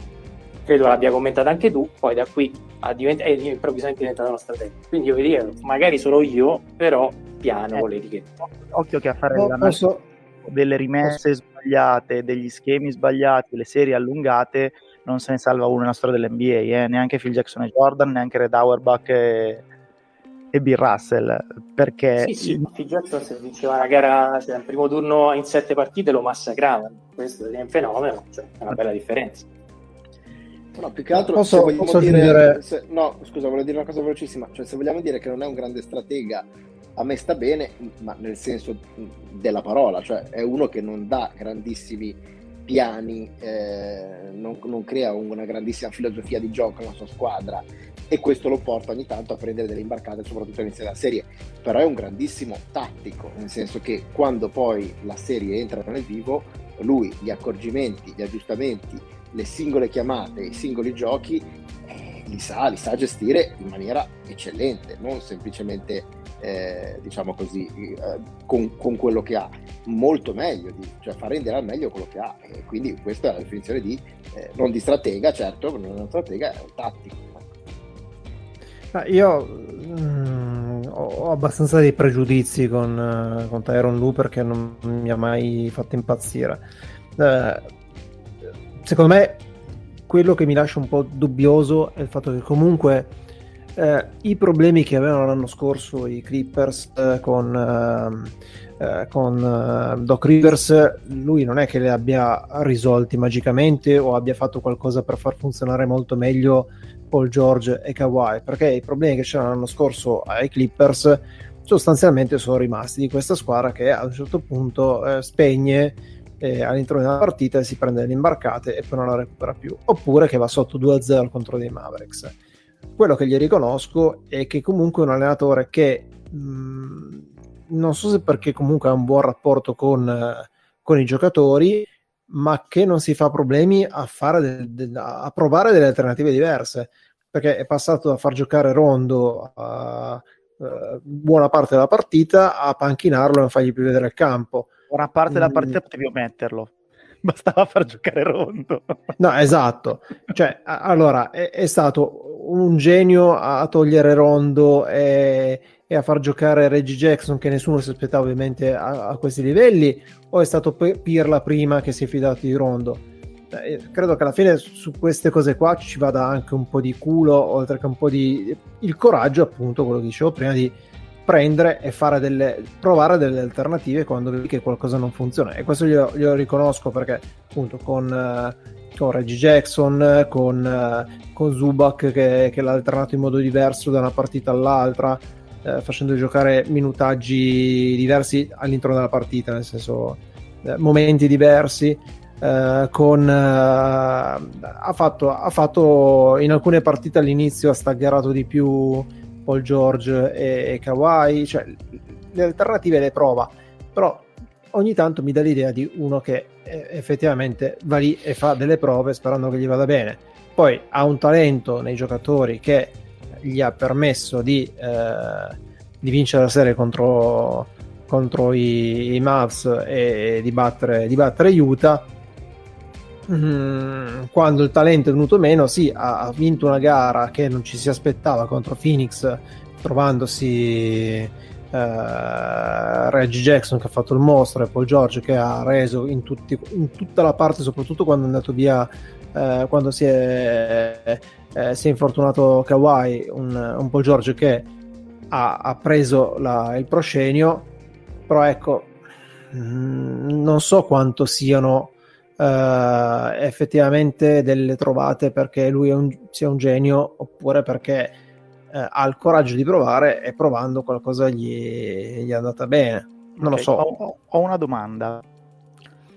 [SPEAKER 4] credo l'abbia commentata anche tu, poi da qui a divent- è improvvisamente diventata una strategia. Quindi io vi dico, magari sono io, però piano eh, con le etichette.
[SPEAKER 1] Occhio che a fare no, posso... delle rimesse posso... sbagliate, degli schemi sbagliati, le serie allungate, non se ne salva uno nella storia dell'NBA, eh? neanche Phil Jackson e Jordan, neanche Red Auerbach e, e Bill Russell, perché...
[SPEAKER 4] Sì, sì, Phil Jackson se vinceva una gara, se al primo turno in sette partite lo massacravano, questo è un fenomeno, cioè è una bella differenza.
[SPEAKER 5] No, più che altro posso, se vogliamo posso dire, dire... Se, no, scusa, volevo dire una cosa velocissima, cioè se vogliamo dire che non è un grande stratega, a me sta bene, ma nel senso della parola, cioè è uno che non dà grandissimi piani, eh, non, non, crea una grandissima filosofia di gioco nella sua squadra. E questo lo porta ogni tanto a prendere delle imbarcate, soprattutto all'inizio della serie. Però è un grandissimo tattico, nel senso che quando poi la serie entra nel vivo, lui gli accorgimenti, gli aggiustamenti, le singole chiamate, i singoli giochi, eh, li, sa, li sa gestire in maniera eccellente, non semplicemente eh, diciamo così, eh, con, con, quello che ha, molto meglio, di, cioè fa rendere al meglio quello che ha. E quindi questa è la definizione di, eh, non di stratega, certo, non è una stratega, è un tattico.
[SPEAKER 2] io mh, mm, ho abbastanza dei pregiudizi con, uh, con Tyron Lu perché non mi ha mai fatto impazzire. Uh, secondo me quello che mi lascia un po' dubbioso è il fatto che comunque eh, i problemi che avevano l'anno scorso i Clippers eh, con, eh, eh con eh, Doc Rivers, lui non è che li abbia risolti magicamente o abbia fatto qualcosa per far funzionare molto meglio Paul George e Kawhi, perché i problemi che c'erano l'anno scorso ai Clippers sostanzialmente sono rimasti di questa squadra che a un certo punto eh, spegne eh, all'interno della partita si prende le imbarcate e poi non la recupera più, oppure che va sotto 2-0 contro dei Mavericks quello che gli riconosco è che comunque è un allenatore che mh, mm, non so se perché comunque ha un buon rapporto con, con, i giocatori, ma che non si fa problemi a, fare de, de, a provare delle alternative diverse, perché è passato da far giocare Rondo a, uh, buona parte della partita a panchinarlo e non fargli più vedere il campo.
[SPEAKER 1] Buona parte della mm. partita potevi ometterlo [laughs] bastava far giocare Rondo. [laughs]
[SPEAKER 2] No, esatto. Cioè, allora, è, è, stato un genio a togliere Rondo e, e, a far giocare Reggie Jackson, che nessuno si aspettava ovviamente a, a questi livelli, o è stato Pirla prima che si è fidato di Rondo? Eh, credo che alla fine su queste cose qua ci vada anche un po' di culo, oltre che un po' di il coraggio, appunto, quello che dicevo prima, di prendere e fare delle, provare delle alternative quando vedi che qualcosa non funziona. E questo glielo, glielo riconosco perché appunto con, uh, con Reggie Jackson, con, uh, con Zubac che, che, l'ha alternato in modo diverso da una partita all'altra, uh, facendo giocare minutaggi diversi all'interno della partita, nel senso momenti diversi. con, ha fatto, ha, fatto, in alcune partite all'inizio ha staggerato di più Paul George e, e Kawhi, cioè le alternative le prova, però ogni tanto mi dà l'idea di uno che eh, effettivamente va lì e fa delle prove sperando che gli vada bene. Poi ha un talento nei giocatori che gli ha permesso di, eh, di vincere la serie contro, contro i, i Mavs e, e di, battere, di battere Utah Mm, quando il talento è venuto meno, sì, ha, ha, vinto una gara che non ci si aspettava contro Phoenix, trovandosi eh, Reggie Jackson che ha fatto il mostro e Paul George che ha reso in, tutti, in tutta la parte, soprattutto quando è andato via, eh, quando si è, eh, si è, infortunato Kawhi, un, un Paul George che ha, ha preso la, il proscenio, però ecco, mh, mm, non so quanto siano uh, effettivamente delle trovate perché lui un, sia un genio oppure perché uh, ha il coraggio di provare e provando qualcosa gli, gli è andata bene. Non okay, lo so.
[SPEAKER 1] Ho, ho, una domanda.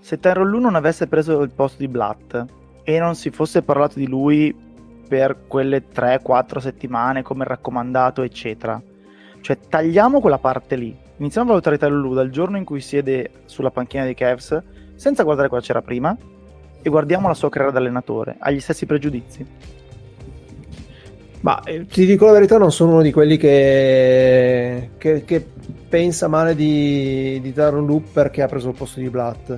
[SPEAKER 1] Se Tyrone Lu non avesse preso il posto di Blatt e non si fosse parlato di lui per quelle 3-4 settimane come raccomandato, eccetera, cioè tagliamo quella parte lì. Iniziamo a valutare Tyrone Lu dal giorno in cui siede sulla panchina dei Cavs senza guardare cosa c'era prima e guardiamo la sua carriera da allenatore, ha gli stessi pregiudizi.
[SPEAKER 2] Ma eh, ti dico la verità, non sono uno di quelli che, che, che pensa male di, di Taron Loop perché ha preso il posto di Blatt.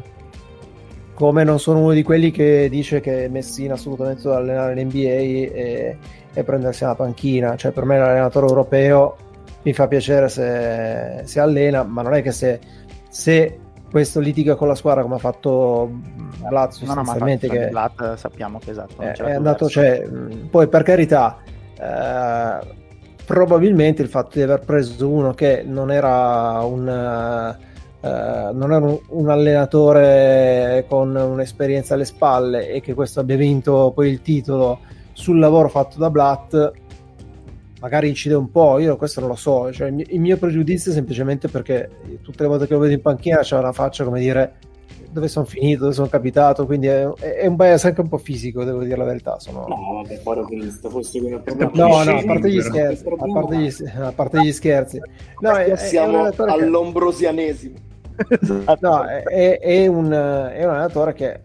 [SPEAKER 2] Come non sono uno di quelli che dice che Messina assolutamente deve allenare l'NBA e, e prendersi la panchina. Cioè, per me l'allenatore europeo mi fa piacere se, se allena, ma non è che se, se questo litiga con la squadra come ha fatto Blatt sostanzialmente no, no, che
[SPEAKER 1] Blatt sappiamo che esatto
[SPEAKER 2] è, è andato cioè, poi per carità eh, probabilmente il fatto di aver preso uno che non era un eh, non era un, un, allenatore con un'esperienza alle spalle e che questo abbia vinto poi il titolo sul lavoro fatto da Blatt magari incide un po', io questo non lo so, cioè, il, mio, pregiudizio è semplicemente perché tutte le volte che lo vedo in panchina c'è una faccia come dire dove sono finito, dove sono capitato, quindi è, è, un bias anche un po' fisico, devo dire la verità. Sono...
[SPEAKER 4] No, vabbè, poro Cristo, fosse come
[SPEAKER 2] No, no, a parte gli scherzi, a parte gli, a parte gli scherzi. No,
[SPEAKER 5] è, siamo è all'ombrosianesimo. [laughs]
[SPEAKER 2] no, è, è, un, è un allenatore che eh,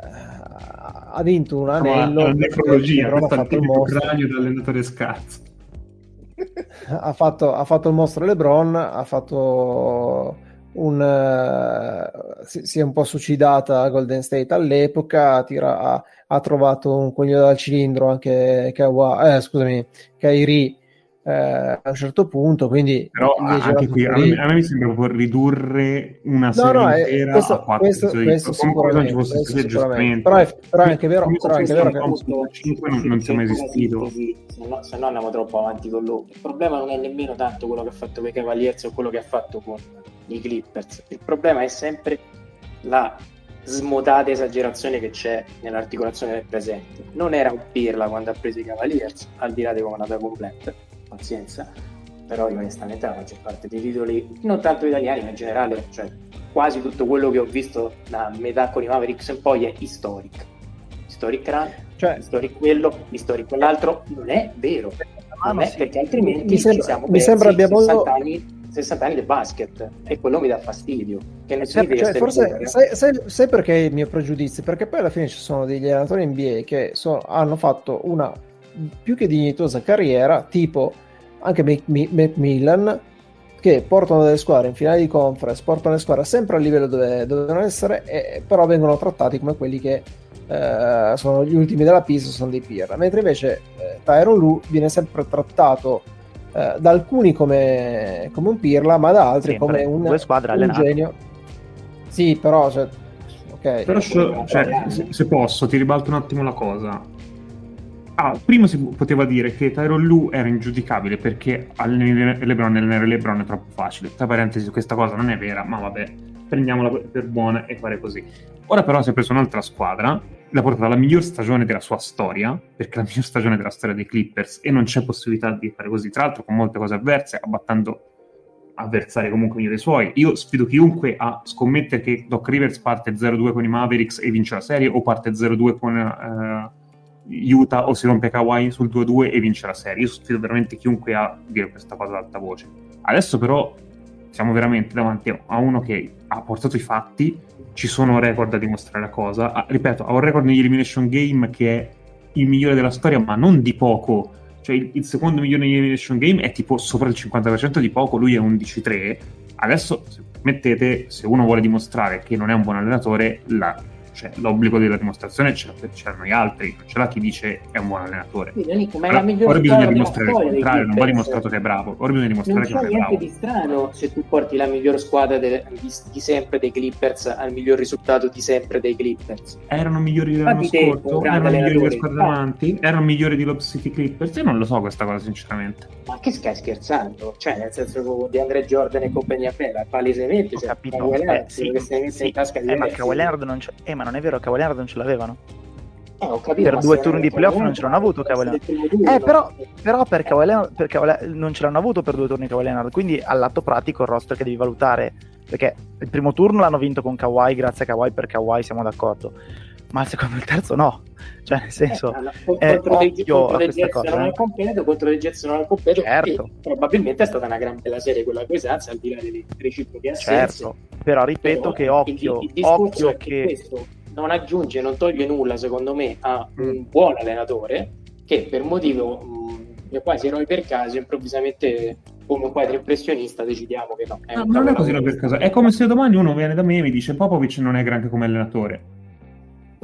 [SPEAKER 2] ha vinto un anello.
[SPEAKER 3] No, la necrologia, questo è il tipico cranio dell'allenatore scarso.
[SPEAKER 2] Ha, fatto, ha fatto il mostro LeBron, ha fatto un, uh, si, si, è un po' suicidata Golden State all'epoca, tira, ha, ha, trovato un cognome dal cilindro anche Kawa, eh, scusami, Kairi eh, a un certo punto, quindi
[SPEAKER 3] però anche qui a me, a me, mi sembra proprio ridurre una serie no, no, eh, intera questo, a quattro
[SPEAKER 2] questo, questo sicuramente, questo sicuramente. Però, è, però è anche vero, però è anche vero che
[SPEAKER 3] 5 non, non siamo esistito.
[SPEAKER 4] se no, se no andiamo troppo avanti con lui. Il problema non è nemmeno tanto quello che ha fatto con i Cavaliers o quello che ha fatto con i Clippers. Il problema è sempre la smodata esagerazione che c'è nell'articolazione del presente. Non era un pirla quando ha preso i Cavaliers al di là di come è andata completa pazienza, però io onestamente la maggior parte dei titoli, non tanto italiani ma in generale, cioè quasi tutto quello che ho visto da metà con i Mavericks in poi è historic. Historic run, cioè, historic quello, historic quell'altro, non è vero. Non è, perché altrimenti
[SPEAKER 2] mi sembra,
[SPEAKER 4] ci siamo
[SPEAKER 2] mi sembra abbiamo
[SPEAKER 4] 60 anni 60 anni del basket e quello mi dà fastidio. Che ne
[SPEAKER 2] cioè, cioè, forse sai, sai, sai, perché il mio pregiudizio? Perché poi alla fine ci sono degli allenatori NBA che so, hanno fatto una più che dignitosa carriera, tipo anche Macmillan, che portano delle squadre in finale di conference, portano le squadre sempre al livello dove, dove devono essere, e, però vengono trattati come quelli che eh, sono gli ultimi della pista, sono dei peer. Mentre invece eh, Tyron Lu viene sempre trattato eh, da alcuni come, come, un pirla, ma da altri sempre. come un, un genio. Sì, però... Cioè, okay.
[SPEAKER 3] Però cioè, se, se posso, ti ribalto un attimo la cosa Ah, prima si poteva dire che Tyron Lu era ingiudicabile perché LeBron LeBron è troppo facile. Tra parentesi, questa cosa non è vera, ma vabbè, prendiamola per buona e fare così. Ora però si è preso un'altra squadra, l'ha portata alla miglior stagione della sua storia, perché è la miglior stagione della storia dei Clippers e non c'è possibilità di fare così, tra l'altro con molte cose avverse, abbattendo avversari comunque migliori suoi. Io sfido chiunque a scommettere che Doc Rivers parte 0-2 con i Mavericks e vince la serie o parte 0-2 con... Uh, Utah o si rompe Kawhi sul 2-2 e vince la serie. Io sfido veramente chiunque a dire questa cosa ad alta voce. Adesso però siamo veramente davanti a uno che ha portato i fatti, ci sono record da dimostrare la cosa. Ah, ripeto, ha un record negli Elimination Game che è il migliore della storia, ma non di poco. Cioè il, il secondo migliore negli Elimination Game è tipo sopra il 50% di poco, lui è 11-3. Adesso, se mettete, se uno vuole dimostrare che non è un buon allenatore, la cioè, l'obbligo della dimostrazione ce, l'hanno gli altri, non ce l'ha chi dice è un buon allenatore.
[SPEAKER 4] Quindi, ma
[SPEAKER 3] ora, ora bisogna dimostrare il contrario, non va dimostrato che è bravo, ora bisogna dimostrare non che non è bravo.
[SPEAKER 4] Non c'è niente di strano se tu porti la miglior squadra de, di, di, sempre dei Clippers al miglior risultato di sempre dei Clippers.
[SPEAKER 3] Erano migliori dell'anno scorso, erano migliori delle squadre davanti, erano migliori di Lob City Clippers, io non lo so questa cosa sinceramente.
[SPEAKER 4] Ma che stai scherzando? Cioè, nel senso di Andre Jordan e compagnia bella, palesemente, cioè, capito, eh, sì, che si è messo
[SPEAKER 1] sì, in tasca di eh, ma Kawhi non c'è, eh, ma non è vero, Leonard non ce l'avevano.
[SPEAKER 4] Eh, ho capito,
[SPEAKER 1] per due turni di playoff non ce l'hanno avuto Kawhi Eh, però, però per Kawhi non ce l'hanno avuto per due turni Leonard, quindi all'atto pratico il roster che devi valutare, perché il primo turno l'hanno vinto con Kawhi, grazie a Kawhi per Kawhi siamo d'accordo, ma il secondo e il terzo no, cioè nel senso
[SPEAKER 4] eh, contro, eh, dei, contro dei Jets cosa, non eh. al completo, contro dei Jets non al completo,
[SPEAKER 1] certo.
[SPEAKER 4] probabilmente è stata una gran bella serie quella Suns, al di là delle reciproche assenze.
[SPEAKER 1] Certo, però ripeto però, che occhio, il, il occhio che...
[SPEAKER 4] Questo non aggiunge, non toglie nulla secondo me a un mm. buon allenatore che per motivo mh, quasi eroi per caso improvvisamente come un quadro impressionista decidiamo che no.
[SPEAKER 3] È no non è così per caso, è come se domani uno viene da me e mi dice Popovic non è granché come allenatore.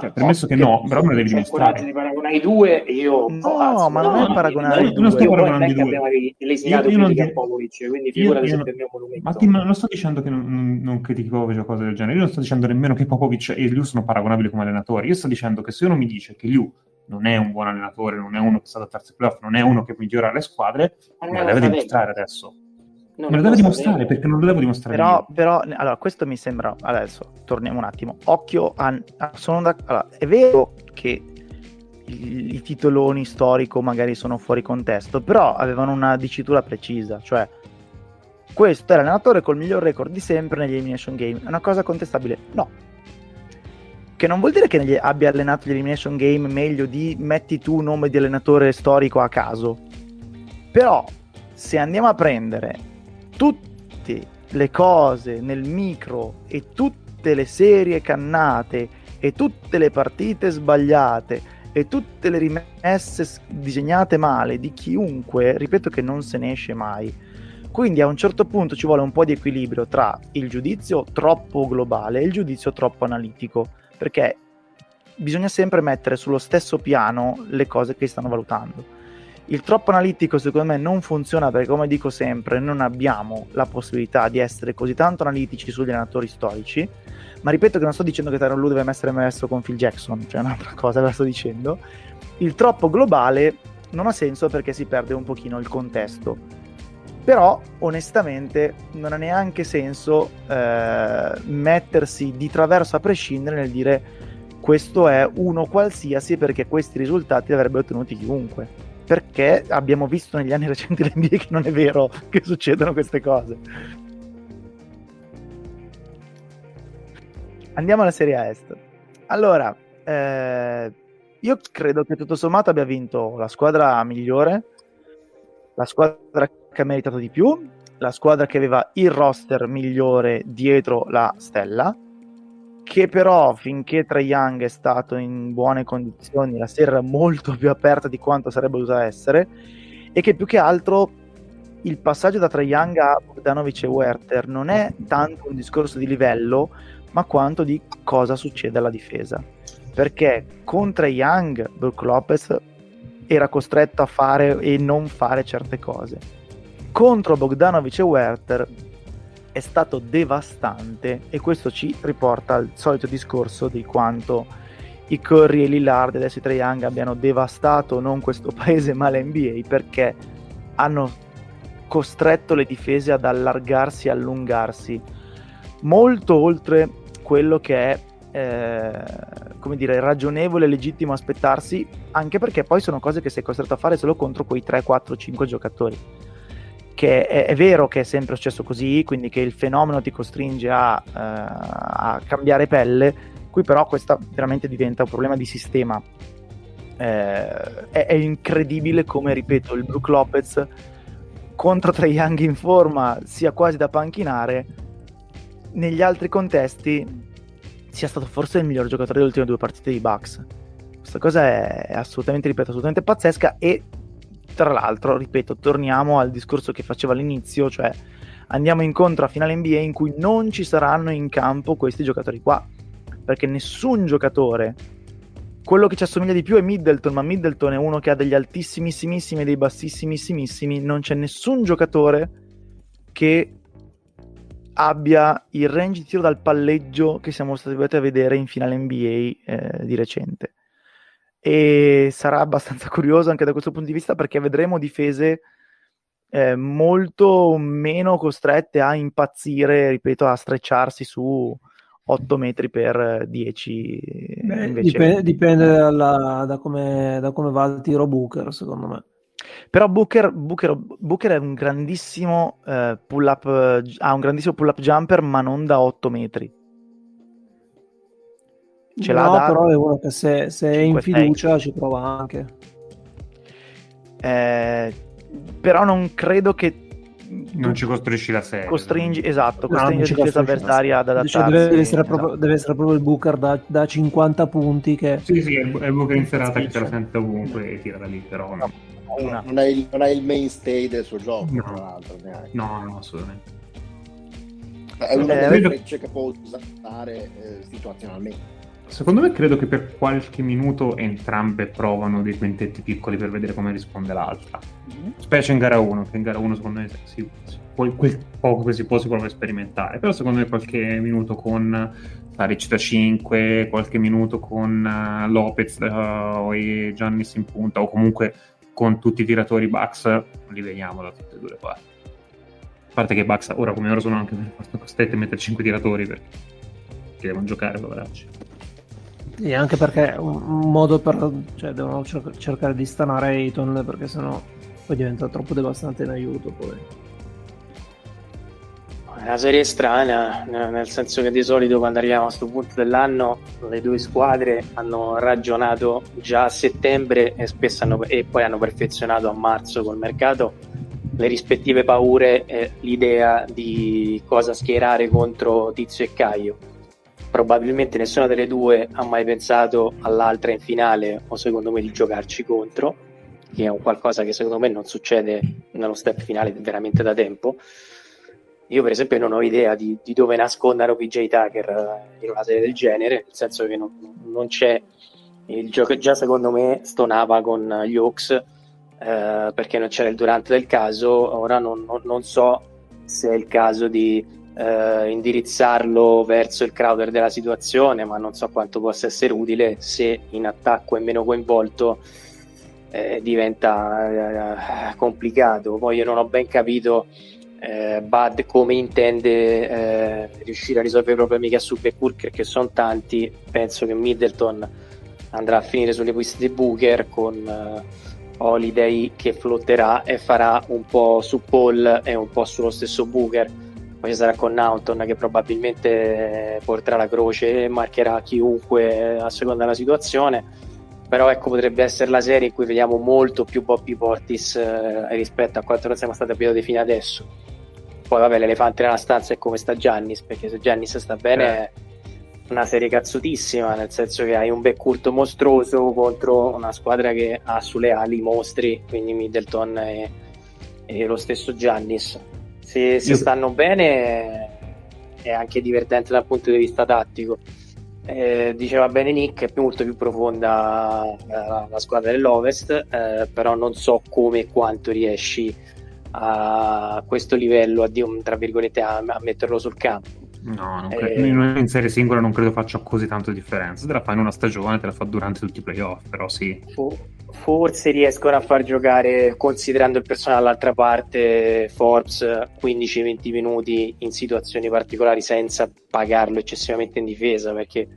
[SPEAKER 3] Cioè, permesso che no, però me lo devi dimostrare.
[SPEAKER 4] Se di paragonare i due, io...
[SPEAKER 1] No, no ma non è paragonare i due. Non
[SPEAKER 3] sto paragonando i due.
[SPEAKER 4] Abbiamo lesinato io, io non Popovic, quindi figurati se me monumento.
[SPEAKER 3] Ma ti, non sto dicendo che non, non, critichi Popovic o cose del genere, io non sto dicendo nemmeno che Popovic e Liu sono paragonabili come allenatori, io sto dicendo che se uno mi dice che Liu non è un buon allenatore, non è uno che sta ad adattarsi ai playoff, non è uno che migliora le squadre, me lo deve dimostrare adesso. Non me lo deve dimostrare bene. perché non lo devo dimostrare.
[SPEAKER 1] Però, però, allora, questo mi sembra. Adesso torniamo un attimo. Occhio a. sono da, allora, è vero che i, i, titoloni storico magari sono fuori contesto, però avevano una dicitura precisa, cioè questo è l'allenatore col miglior record di sempre negli Elimination Game. È una cosa contestabile? No. che non vuol dire che abbia allenato gli elimination game meglio di metti tu un nome di allenatore storico a caso. Però se andiamo a prendere tutte le cose nel micro e tutte le serie cannate e tutte le partite sbagliate e tutte le rimesse disegnate male di chiunque, ripeto che non se ne esce mai. Quindi a un certo punto ci vuole un po' di equilibrio tra il giudizio troppo globale e il giudizio troppo analitico perché bisogna sempre mettere sullo stesso piano le cose che stanno valutando. Il troppo analitico secondo me non funziona perché come dico sempre non abbiamo la possibilità di essere così tanto analitici sugli allenatori storici, ma ripeto che non sto dicendo che Tyron Lu deve essere messo con Phil Jackson, cioè un'altra cosa ve la sto dicendo. Il troppo globale non ha senso perché si perde un pochino il contesto. Però onestamente non ha neanche senso eh, mettersi di traverso a prescindere nel dire questo è uno qualsiasi perché questi risultati li avrebbe ottenuti chiunque perché abbiamo visto negli anni recenti [laughs] l'NBA che non è vero che succedono queste cose. Andiamo alla Serie A Est. Allora eh, io credo che tutto sommato abbia vinto la squadra migliore la squadra che ha meritato di più, la squadra che aveva il roster migliore dietro la stella, che però finché Trae Young è stato in buone condizioni la sera era molto più aperta di quanto sarebbe dovuta essere e che più che altro il passaggio da Trae Young a Bogdanovic e Werther non è tanto un discorso di livello ma quanto di cosa succede alla difesa. Perché con Trae Young Brook Lopez era costretto a fare e non fare certe cose. Contro Bogdanovic e Werther è stato devastante e questo ci riporta al solito discorso di quanto i Curry e Lillard adesso i Trae Young abbiano devastato non questo [laughs] paese ma l'NBA perché hanno costretto le difese ad allargarsi e allungarsi molto oltre quello che è eh, come dire ragionevole e legittimo aspettarsi anche perché poi sono cose che sei costretto a fare solo contro quei 3, 4, 5 giocatori che è, è, vero che è sempre successo così, quindi che il fenomeno ti costringe a, uh, a cambiare pelle, qui però questo veramente diventa un problema di sistema. Eh, è, è, incredibile come, ripeto, il Brook Lopez contro Trae Young in forma sia quasi da panchinare, negli altri contesti sia stato forse il miglior giocatore delle ultime due partite di Bucks. Questa cosa è assolutamente, ripeto, assolutamente pazzesca e tra l'altro, ripeto, torniamo al discorso che facevo all'inizio, cioè andiamo incontro a finale NBA in cui non ci saranno in campo questi giocatori qua, perché nessun giocatore, quello che ci assomiglia di più è Middleton, ma Middleton è uno che ha degli altissimissimissimi e dei bassissimissimissimi, non c'è nessun giocatore che abbia il range di tiro dal palleggio che siamo stati abituati a vedere in finale NBA eh, di recente e sarà abbastanza [laughs] curioso anche da questo punto di vista perché vedremo difese eh, molto meno costrette a impazzire, ripeto, a strecciarsi su 8 metri per 10.
[SPEAKER 2] Beh, invece... dipende, dipende dalla, da, come, da, come, va il tiro Booker, secondo me.
[SPEAKER 1] Però Booker, Booker, Booker è un grandissimo eh, pull up, ha un grandissimo pull up jumper, ma non da 8 metri
[SPEAKER 2] Ce no, l'ha però è uno che se, se è in fiducia ci prova anche.
[SPEAKER 1] Eh, però non credo che
[SPEAKER 3] non ci costringi la serie
[SPEAKER 1] costringi esatto costringi no, la difesa avversaria ad adattarsi
[SPEAKER 2] cioè, deve, essere esatto. proprio, deve, essere proprio, il Booker da, da 50 punti che
[SPEAKER 3] sì sì è il Booker in serata che ce la sente ovunque e tira da lì però no.
[SPEAKER 5] No, non, è il, non, è il, mainstay del suo gioco no. tra l'altro
[SPEAKER 3] neanche. no no assolutamente
[SPEAKER 5] è una delle eh, frecce che può usare eh, situazionalmente
[SPEAKER 3] Secondo me credo che per qualche minuto entrambe provano dei quintetti piccoli per vedere come risponde l'altra. Mm-hmm. Specie in gara 1, che in gara 1 secondo me si, si, quel, quel poco che si può si prova a sperimentare. Però secondo me qualche minuto con Taric da 5, qualche minuto con uh, Lopez uh, e Giannis in punta o comunque con tutti i tiratori Bucks li vediamo da tutte e due le parti. A parte che Bucks ora come ora sono anche costretti a mettere 5 tiratori perché devono giocare, poveracci.
[SPEAKER 2] E anche perché un, un modo per... cioè devono cer- cercare di stanare Ayton perché sennò poi diventa troppo devastante in aiuto poi.
[SPEAKER 4] È una serie strana, nel senso che di solito quando arriviamo a questo punto dell'anno le due squadre hanno ragionato già a settembre e, hanno, e poi hanno perfezionato a marzo col mercato le rispettive paure e l'idea di cosa schierare contro Tizio e Caio. Probabilmente nessuna delle due ha mai pensato all'altra in finale o secondo me di giocarci contro, che è un qualcosa che secondo me non succede nello step finale veramente da tempo. Io per esempio non ho idea di, di dove nascondano PJ Tucker in una serie del genere, nel senso che non, non c'è il gioco, già secondo me stonava con gli Hawks eh, perché non c'era il durante del caso, ora non, non, non so se è il caso di eh, indirizzarlo verso il Crowder della situazione, ma non so quanto possa essere utile se in attacco è meno coinvolto. Eh, diventa eh, complicato. Poi io non ho ben capito eh, Bud come intende eh, riuscire a risolvere i problemi che ha su Beckburger, che sono tanti. Penso che Middleton andrà a finire sulle piste di Booker con eh, Holiday che flotterà e farà un po' su Paul e un po' sullo stesso Booker. Poi ci sarà con Naughton che probabilmente porterà la croce e marcherà chiunque a seconda della situazione. Però ecco, potrebbe essere la serie in cui vediamo molto più Bobby Portis eh, rispetto a quanto non siamo stati abituati fino adesso. Poi vabbè, l'elefante nella stanza è come sta Giannis, perché se Giannis sta bene... Eh una serie cazzutissima, nel senso che hai un backcourt mostruoso contro una squadra che ha sulle ali mostri, quindi Middleton e, e lo stesso Giannis. Se, se stanno bene è anche divertente dal punto di vista tattico. Eh, diceva bene Nick, è molto più profonda eh, la squadra dell'Ovest, eh, però non so come e quanto riesci a questo livello a, tra virgolette, a, a metterlo sul campo
[SPEAKER 3] No, credo. Eh... in serie singola non credo faccia così tanto differenza. Te la fa in una stagione, te la fa durante tutti i playoff, però sì.
[SPEAKER 4] Forse riescono a far giocare, considerando il personale dall'altra parte, Forbes 15-20 minuti in situazioni particolari senza pagarlo eccessivamente in difesa, perché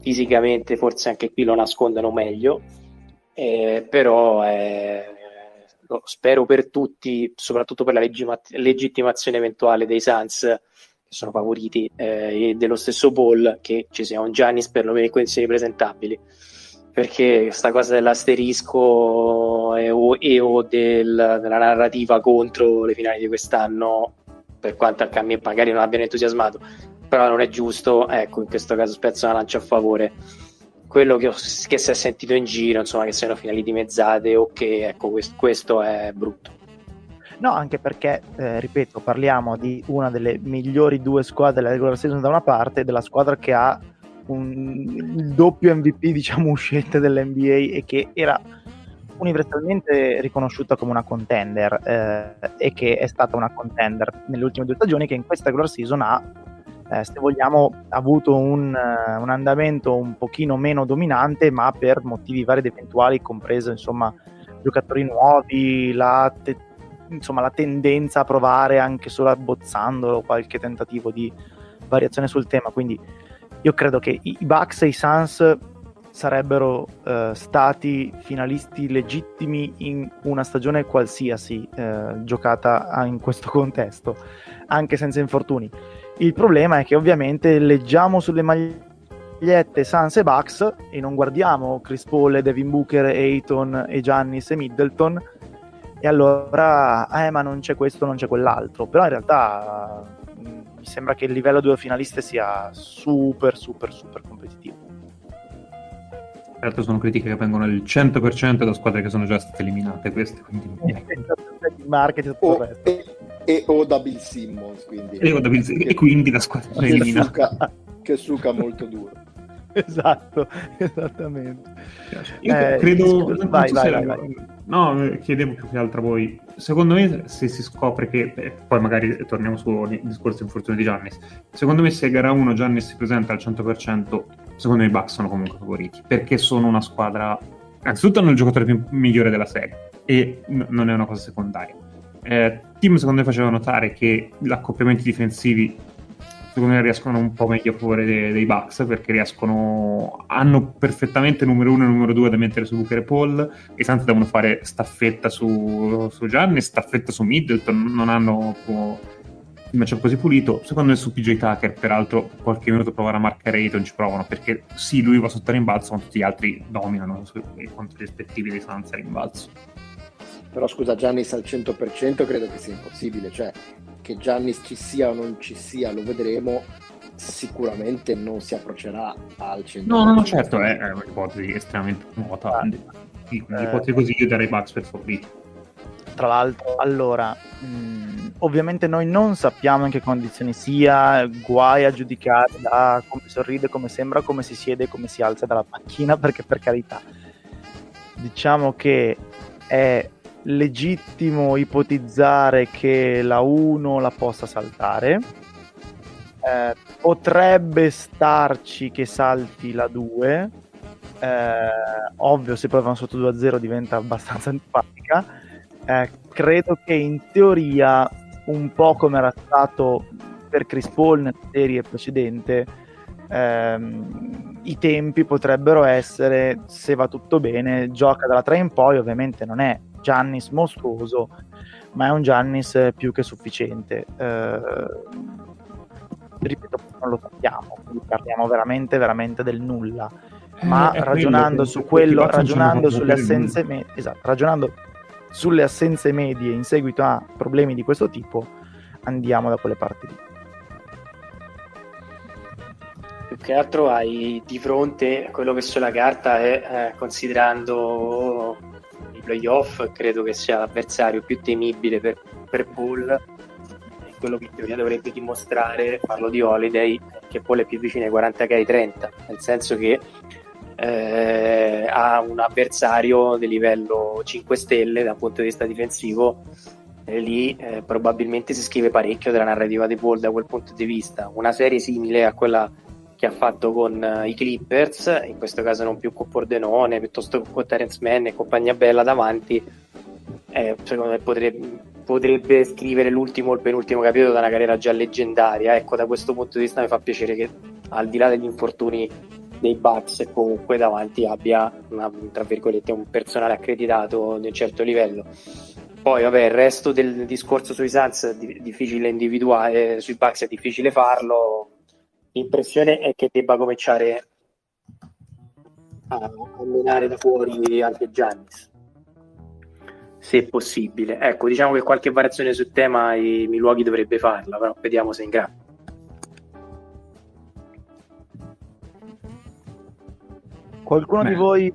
[SPEAKER 4] fisicamente forse anche qui lo nascondono meglio. Eh, però eh, spero per tutti, soprattutto per la legittimazione eventuale dei Suns, che sono favoriti, eh, e dello stesso Ball, che ci sia un Giannis perlomeno in condizioni presentabili. Perché questa cosa dell'asterisco e o, e o del, della narrativa contro le finali di quest'anno, per quanto a me magari non abbiano entusiasmato, però non è giusto, ecco, in questo caso spezzo una lancia a favore. Quello che, che si è sentito in giro, insomma, che siano finali dimezzate o che, ecco, questo, questo è brutto.
[SPEAKER 1] No, anche perché, eh, ripeto, parliamo di una delle migliori due squadre della regular season da una parte della squadra che ha un, il doppio MVP, diciamo, uscente dell'NBA e che era universalmente riconosciuta come una contender eh, e che è stata una contender nelle ultime due stagioni che in questa regular season ha eh, se vogliamo avuto un, uh, un, andamento un pochino meno dominante ma per motivi vari ed eventuali compreso insomma giocatori nuovi la te- insomma, la tendenza a provare anche solo abbozzandolo qualche tentativo di variazione sul tema. Quindi io credo che i Bucks e i Suns sarebbero eh, stati finalisti legittimi in una stagione qualsiasi eh, giocata in questo [laughs] contesto, anche senza infortuni. Il problema è che ovviamente leggiamo sulle magliette Suns e Bucks e non guardiamo Chris Paul Devin Booker, Ayton e Giannis e Middleton e allora, eh, ma non c'è questo, non c'è quell'altro. Però in realtà mi sembra che il livello due finaliste sia super, super, super competitivo.
[SPEAKER 3] Certo, sono critiche che vengono al 100% da squadre che sono già state eliminate. Queste, quindi... [laughs]
[SPEAKER 5] marketing o, e, e, o da Bill Simmons. Quindi,
[SPEAKER 3] e,
[SPEAKER 5] da
[SPEAKER 3] Bill, che, e quindi la squadra eliminata.
[SPEAKER 5] Che suca molto duro. [laughs]
[SPEAKER 1] esatto, esattamente.
[SPEAKER 3] Io eh, credo... Vai, vai, vai, vai, No, eh, chiedevo più che altro a voi. Secondo me, se si scopre che... Eh, poi magari torniamo sul discorso di infortunio di Giannis. Secondo me se gara 1 Giannis si presenta al 100%, secondo me i Bucks sono comunque favoriti. Perché sono una squadra... Innanzitutto hanno il giocatore più migliore della serie. E n- non è una cosa secondaria. Eh, Tim secondo me faceva notare che gli accoppiamenti difensivi secondo me riescono un po' meglio a favore dei, dei Bucks perché riescono hanno perfettamente numero uno e numero due da mettere su Booker e Paul e tanti devono fare staffetta su, su Gianni staffetta su Middleton non hanno il matchup così pulito. Secondo me su PJ Tucker, peraltro, qualche minuto provare a marcare Ayton ci provano perché sì, lui va sotto rimbalzo, ma tutti gli altri dominano contro i rispettivi dei Suns a rimbalzo.
[SPEAKER 5] Però scusa, Giannis al 100% credo che sia impossibile, cioè che Giannis ci sia o non ci sia, lo vedremo, sicuramente non si approccerà al 100%.
[SPEAKER 3] No, no, no certo, è, è un'ipotesi estremamente nota, ah, un'ipotesi eh, così io darei Bucks per favorito.
[SPEAKER 1] Tra l'altro, allora, mh, ovviamente noi non sappiamo in che condizioni sia, guai a giudicare da come sorride, come sembra, come si siede, come si alza dalla panchina, [laughs] perché per carità, diciamo che è legittimo ipotizzare che la 1 la possa saltare. Eh, potrebbe starci che salti la 2. Eh, ovvio, se poi vanno sotto 2-0 diventa abbastanza antipatica. Eh, credo che in teoria, un po' come era stato per Chris Paul nella serie precedente, ehm, i tempi potrebbero essere, se va tutto bene, gioca dalla 3 in poi, ovviamente non è Giannis mostruoso, ma è un Giannis più che sufficiente. Eh, ripeto, non lo sappiamo, quindi parliamo veramente, veramente del nulla. Ma eh, ragionando su quello, ragionando sulle assenze, me- esatto, ragionando sulle assenze medie in seguito a problemi di questo tipo, andiamo da quelle parti lì.
[SPEAKER 4] Più che altro hai di fronte quello che sulla carta è, eh, considerando playoff credo che sia l'avversario più temibile per, per Paul quello che in teoria dovrebbe dimostrare, parlo di Holiday, che Paul è più vicino ai 40 che ai 30, nel senso che eh, ha un avversario di livello 5 stelle dal punto di vista difensivo e lì eh, probabilmente si scrive parecchio della narrativa di Paul da quel punto di vista. Una serie simile a quella che ha fatto con uh, i Clippers, in questo caso non più con Pordenone, piuttosto con Terence Mann e compagnia bella davanti, eh, secondo me potrebbe, potrebbe, scrivere l'ultimo o il penultimo capitolo da una carriera già leggendaria. Ecco, da questo punto di vista mi fa piacere che al di là degli infortuni dei Bucks comunque davanti abbia una, tra virgolette un personale accreditato di un certo livello. Poi, vabbè, il resto del discorso sui Suns è difficile individuare, sui Bucks è difficile farlo l'impressione è che debba cominciare a, a menare da fuori anche Giannis se possibile ecco diciamo che qualche variazione sul tema i Milwaukee dovrebbe farla però vediamo se è in grado
[SPEAKER 1] qualcuno Beh. di voi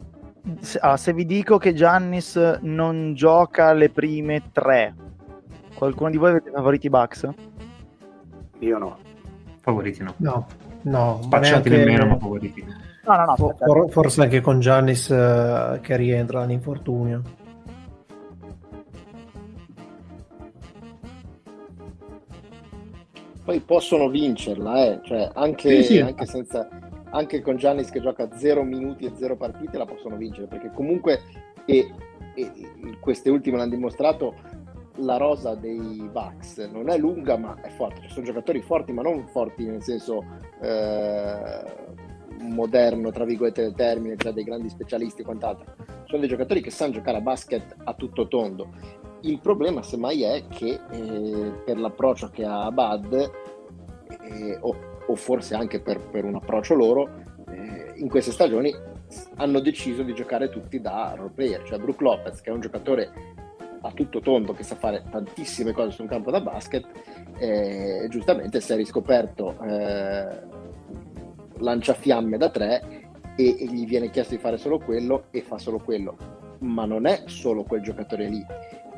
[SPEAKER 1] se, ah, se vi dico che Giannis non gioca le prime tre qualcuno di voi avete favoriti Bucks?
[SPEAKER 4] io no
[SPEAKER 3] Favoriti no.
[SPEAKER 2] No, no.
[SPEAKER 3] Spacciati neanche... nemmeno, ma favoriti.
[SPEAKER 2] No, no, no. For, forse anche con Giannis uh, che rientra dall'infortunio.
[SPEAKER 5] Poi possono vincerla, eh. cioè, anche, sì, sì. anche, senza, anche con Giannis che gioca 0 minuti e 0 partite la possono vincere, perché comunque, e, e queste ultime l'hanno dimostrato, la rosa dei Bucks non è lunga ma è forte, ci sono giocatori forti ma non forti nel senso eh, moderno tra virgolette del termine, cioè dei grandi specialisti e quant'altro, sono dei giocatori che sanno giocare a basket a tutto tondo. Il problema semmai è che eh, per l'approccio che ha Bud eh, o, o, forse anche per, per un approccio loro eh, in queste stagioni hanno deciso di giocare tutti da role player, cioè Brook Lopez che è un giocatore a tutto tondo che sa fare tantissime cose su un campo da basket e giustamente si è riscoperto eh, lanciafiamme da tre e, e, gli viene chiesto di fare solo quello e fa solo quello. Ma non è solo quel giocatore lì.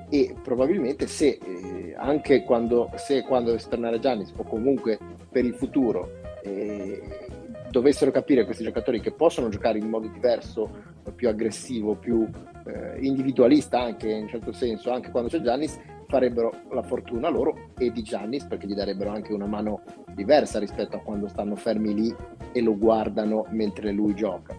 [SPEAKER 5] E probabilmente se eh, anche quando, se quando dovesse tornare Giannis o comunque per il futuro eh, dovessero capire questi giocatori che possono giocare in modo diverso, più aggressivo, più eh, individualista anche in certo senso, anche quando c'è Giannis, farebbero la fortuna loro e di Giannis perché gli darebbero anche una mano diversa rispetto a quando stanno fermi lì e lo guardano mentre lui gioca.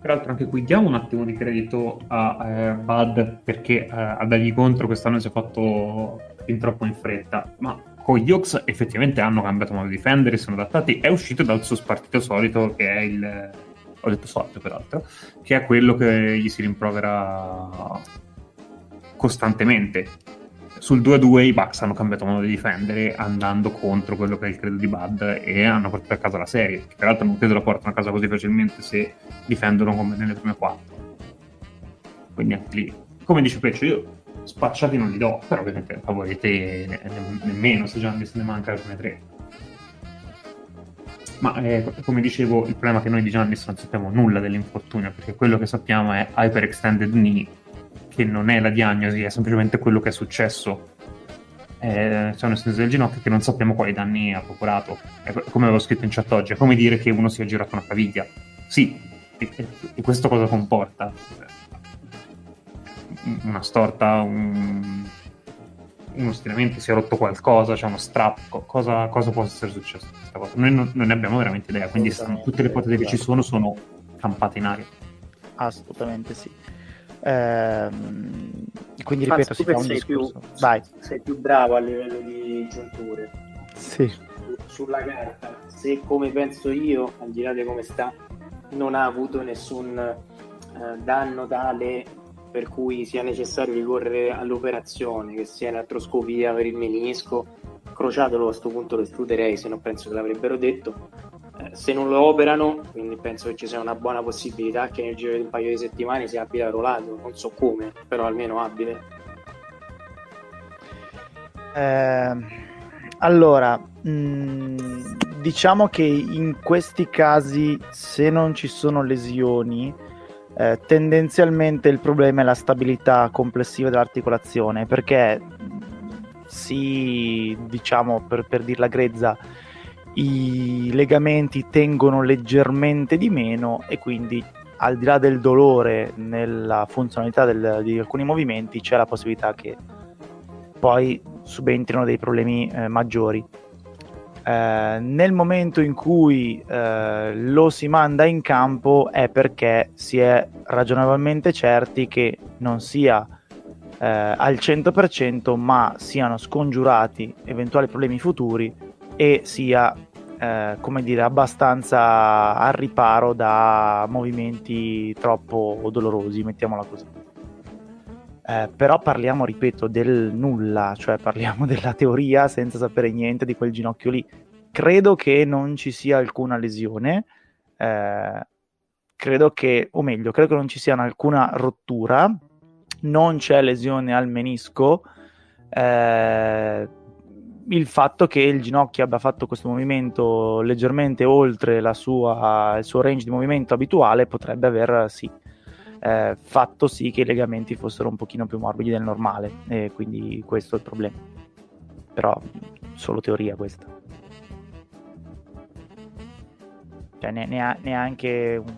[SPEAKER 3] Peraltro anche qui diamo un attimo di credito a eh, Bud perché eh, a dargli contro quest'anno si è fatto fin troppo in fretta, ma con gli Hawks effettivamente hanno cambiato modo di difendere, sono adattati, è uscito dal suo spartito solito che è il... ho detto solito peraltro, che è quello che gli si rimprovera costantemente. sul 2-2 i Bucks hanno cambiato modo di difendere andando contro quello che è il credo di Bud e hanno portato a casa la serie, che peraltro non credo la portano a casa così facilmente se difendono come nelle prime quattro. Quindi anche lì, come dice Peccio, io spacciati non li do, però ovviamente favorite ne- nemmeno se già ne manca prime tre. Ma eh, come dicevo, il problema è che noi di Giannis non sappiamo nulla dell'infortunio, perché quello che sappiamo è hyperextended knee, che non è la diagnosi, è semplicemente quello che è successo. Eh, c'è un'estensione del ginocchio che non sappiamo quali danni ha procurato. È come avevo scritto in chat oggi, è come dire che uno si è girato una caviglia. Sì, e, e questo cosa comporta? Una storta, un, uno stiramento, si è rotto qualcosa, c'è uno strappo, cosa, cosa può essere successo questa cosa? Noi non, non, ne abbiamo veramente idea, quindi stanno, tutte le ipotesi che ci sono sono campate in aria.
[SPEAKER 1] Assolutamente sì. Ehm, quindi ripeto, si fa un
[SPEAKER 4] sei
[SPEAKER 1] discorso.
[SPEAKER 4] Più,
[SPEAKER 1] Vai.
[SPEAKER 4] Sei più bravo a livello di giunture.
[SPEAKER 1] Sì.
[SPEAKER 4] Sulla carta, se come penso io, al di là di come sta, non ha avuto nessun eh, danno tale per cui sia necessario ricorrere all'operazione, che sia l'artroscopia per il menisco, crociatelo a questo punto lo escluderei, se non penso che l'avrebbero detto. Eh, se non lo operano, quindi penso che ci sia una buona possibilità che nel giro di un paio di settimane sia abile rolato, non so come, però almeno abile.
[SPEAKER 1] Eh, allora, mh, diciamo che in questi casi, se non ci sono lesioni, eh, tendenzialmente il problema è la stabilità complessiva dell'articolazione, perché si, diciamo, per, per dirla grezza, i legamenti tengono leggermente di meno e quindi al di là del dolore nella funzionalità del, di alcuni movimenti c'è la possibilità che poi subentrino dei problemi eh, maggiori. Eh, nel momento in cui eh, lo si manda in campo è perché si è ragionevolmente certi che non sia eh, al 100% ma siano scongiurati eventuali problemi futuri e sia eh, come dire abbastanza al riparo da movimenti troppo dolorosi mettiamola così eh, però parliamo, ripeto, del nulla, cioè parliamo [laughs] della teoria senza sapere niente di quel ginocchio lì. Credo che non ci sia alcuna lesione, eh, credo che, o meglio, credo che non ci sia alcuna rottura, non c'è lesione al menisco. Eh, il fatto che il ginocchio abbia fatto questo movimento leggermente oltre sua, il suo range di movimento abituale potrebbe aver sì, eh, fatto sì che i legamenti fossero un pochino più morbidi del normale e quindi questo è il problema. Però solo teoria questa. Cioè ne, ne ha neanche un,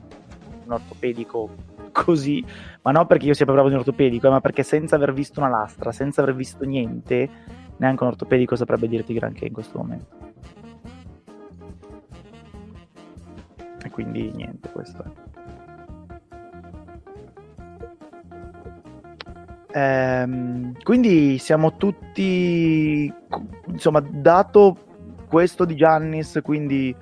[SPEAKER 1] un, ortopedico così. Ma non perché io sia bravo in ortopedico eh, ma perché senza aver visto una lastra senza aver visto niente neanche un ortopedico saprebbe dirti granché in questo momento. E quindi niente questo è Ehm, quindi siamo tutti, insomma, dato questo di Giannis, quindi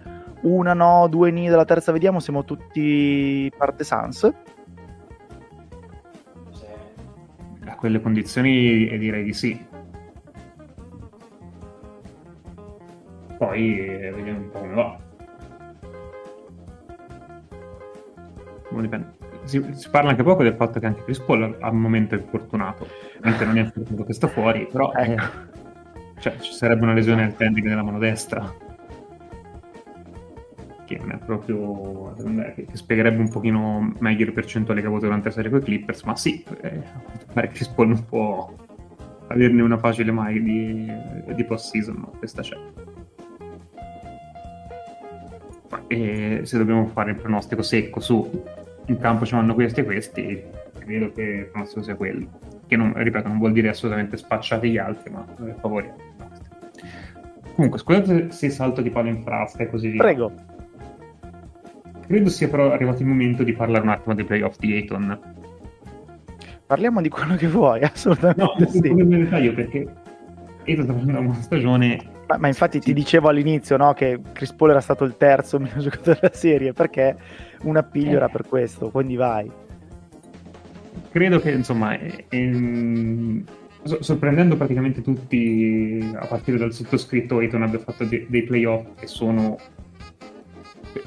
[SPEAKER 1] una no, due ni della terza vediamo, siamo tutti parte Sans.
[SPEAKER 3] A quelle condizioni direi di sì. Poi eh, vediamo un po' come va. Non dipende si, si, parla anche poco del fatto che anche Chris Paul al momento è infortunato, mentre non è infortunato che sta fuori, però eh, cioè, ci sarebbe una lesione al tendine della mano destra. Che non è proprio che, spiegherebbe un pochino meglio le percentuali che ha avuto durante la serie con i Clippers, ma sì, eh, pare Chris Paul non può averne una facile mai di, di post-season, ma questa c'è. E se dobbiamo fare il pronostico secco su in campo ci vanno questi e questi, credo che il pronostico sia quello. Che non, ripeto, non vuol dire assolutamente spacciate gli altri, ma eh, favori. Comunque, scusate se salto di palo in frasca e così via.
[SPEAKER 1] Prego.
[SPEAKER 3] Credo sia però arrivato il momento di parlare un attimo dei playoff di Ayton.
[SPEAKER 1] Parliamo di quello che vuoi, [laughs] assolutamente. No, sì.
[SPEAKER 3] nel dettaglio perché Ayton sta facendo una stagione
[SPEAKER 1] ma, ma, infatti ti dicevo all'inizio no, che Chris Paul era stato il terzo [laughs] meno giocatore della serie perché un appiglio eh. era per questo, quindi vai.
[SPEAKER 3] Credo che insomma è, sorprendendo praticamente tutti, a partire dal sottoscritto, Ayton abbia fatto de- dei playoff che sono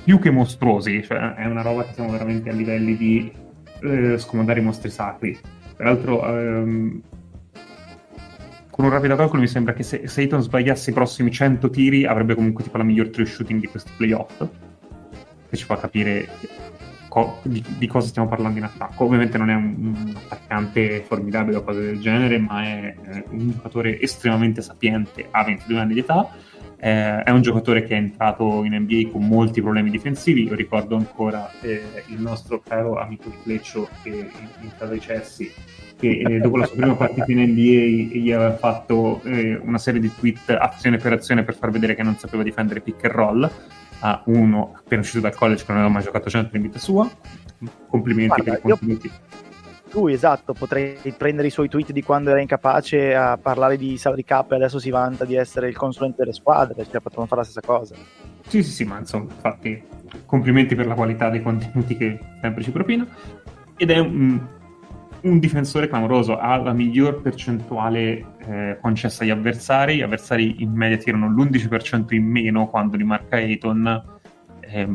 [SPEAKER 3] più che mostruosi, cioè è una roba che siamo veramente a livelli di eh, scomodare i mostri sacri. Peraltro, ehm, con un rapido calcolo mi sembra che se, se Ayton sbagliasse i prossimi 100 tiri avrebbe comunque tipo la miglior true shooting di questi playoff, che ci fa capire co- di, di, cosa stiamo parlando in attacco. Ovviamente non è un, un attaccante formidabile o cose del genere, ma è eh, un giocatore estremamente sapiente, ha 22 anni di età, eh, è un giocatore che è entrato in NBA con molti problemi difensivi. Io ricordo ancora eh, il nostro caro amico di Fleccio che in, in casa di Chelsea che eh, dopo la sua prima partita in NBA gli aveva fatto eh, una serie di tweet azione per azione per far vedere che non sapeva difendere pick and roll a uno appena uscito dal college che non aveva mai giocato 100 in vita sua. Complimenti Guarda, per i contenuti.
[SPEAKER 1] Lui, esatto, potrei prendere i suoi tweet di quando era incapace a parlare di salary cap e adesso si vanta di essere il consulente delle squadre, cioè potremmo fare la stessa cosa.
[SPEAKER 3] Sì, sì, sì, ma insomma, infatti, complimenti per la qualità dei contenuti che sempre ci propina. Ed è un, un difensore clamoroso, ha la miglior percentuale eh, concessa agli avversari, gli avversari in media tirano l'11% in meno quando li marca Ayton. Eh,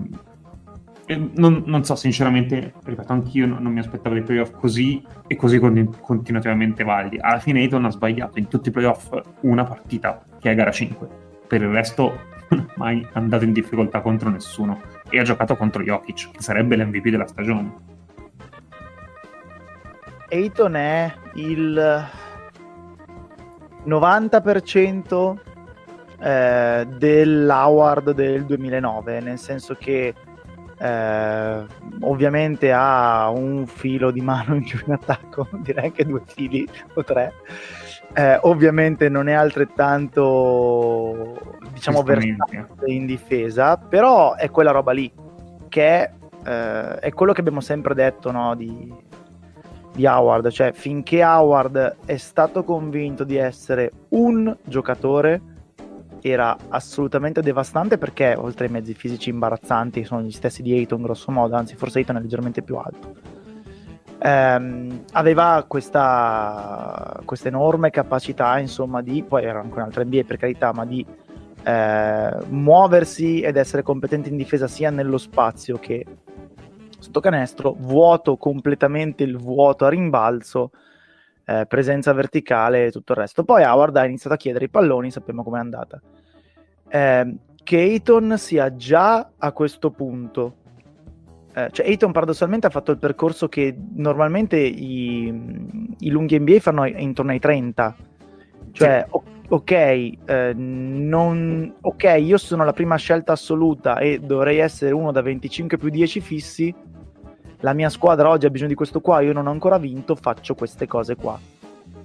[SPEAKER 3] non, non, so, sinceramente, ripeto, anch'io non, non mi aspettavo dei playoff così e così con, continuativamente validi. Alla fine Ayton ha sbagliato in tutti i playoff una partita, che è gara 5. Per il resto non [laughs] è mai andato in difficoltà contro nessuno e ha giocato contro Jokic, che sarebbe l'MVP della stagione.
[SPEAKER 1] Ayton è il 90% eh, dell'Howard del 2009, nel senso che eh, ovviamente ha un filo di mano in più in attacco, [laughs] direi anche due fili o tre. Eh, ovviamente non è altrettanto diciamo versatile in difesa, però è quella roba lì che è, eh, quello che abbiamo sempre detto no, di, di Howard, cioè finché Howard è stato convinto di essere un giocatore era assolutamente devastante perché oltre ai mezzi fisici imbarazzanti sono gli stessi di Ayton grosso modo, anzi forse Ayton è leggermente più alto. Ehm, aveva questa, questa, enorme capacità, insomma, di poi era anche un'altra NBA per carità, ma di eh, muoversi ed essere competente in difesa sia nello spazio che sotto canestro, vuoto completamente il vuoto a rimbalzo, eh, presenza verticale e tutto il resto. Poi Howard ha iniziato a chiedere i palloni, sappiamo com'è andata. Eh, che Ayton sia già a questo punto. Eh, cioè Ayton paradossalmente ha fatto il percorso che normalmente i, i lunghi NBA fanno intorno ai 30. Cioè, sì. ok, eh, non, ok, io sono la prima scelta assoluta e dovrei essere uno da 25 più 10 fissi, la mia squadra oggi ha bisogno di questo qua, io non ho ancora vinto, faccio queste cose qua.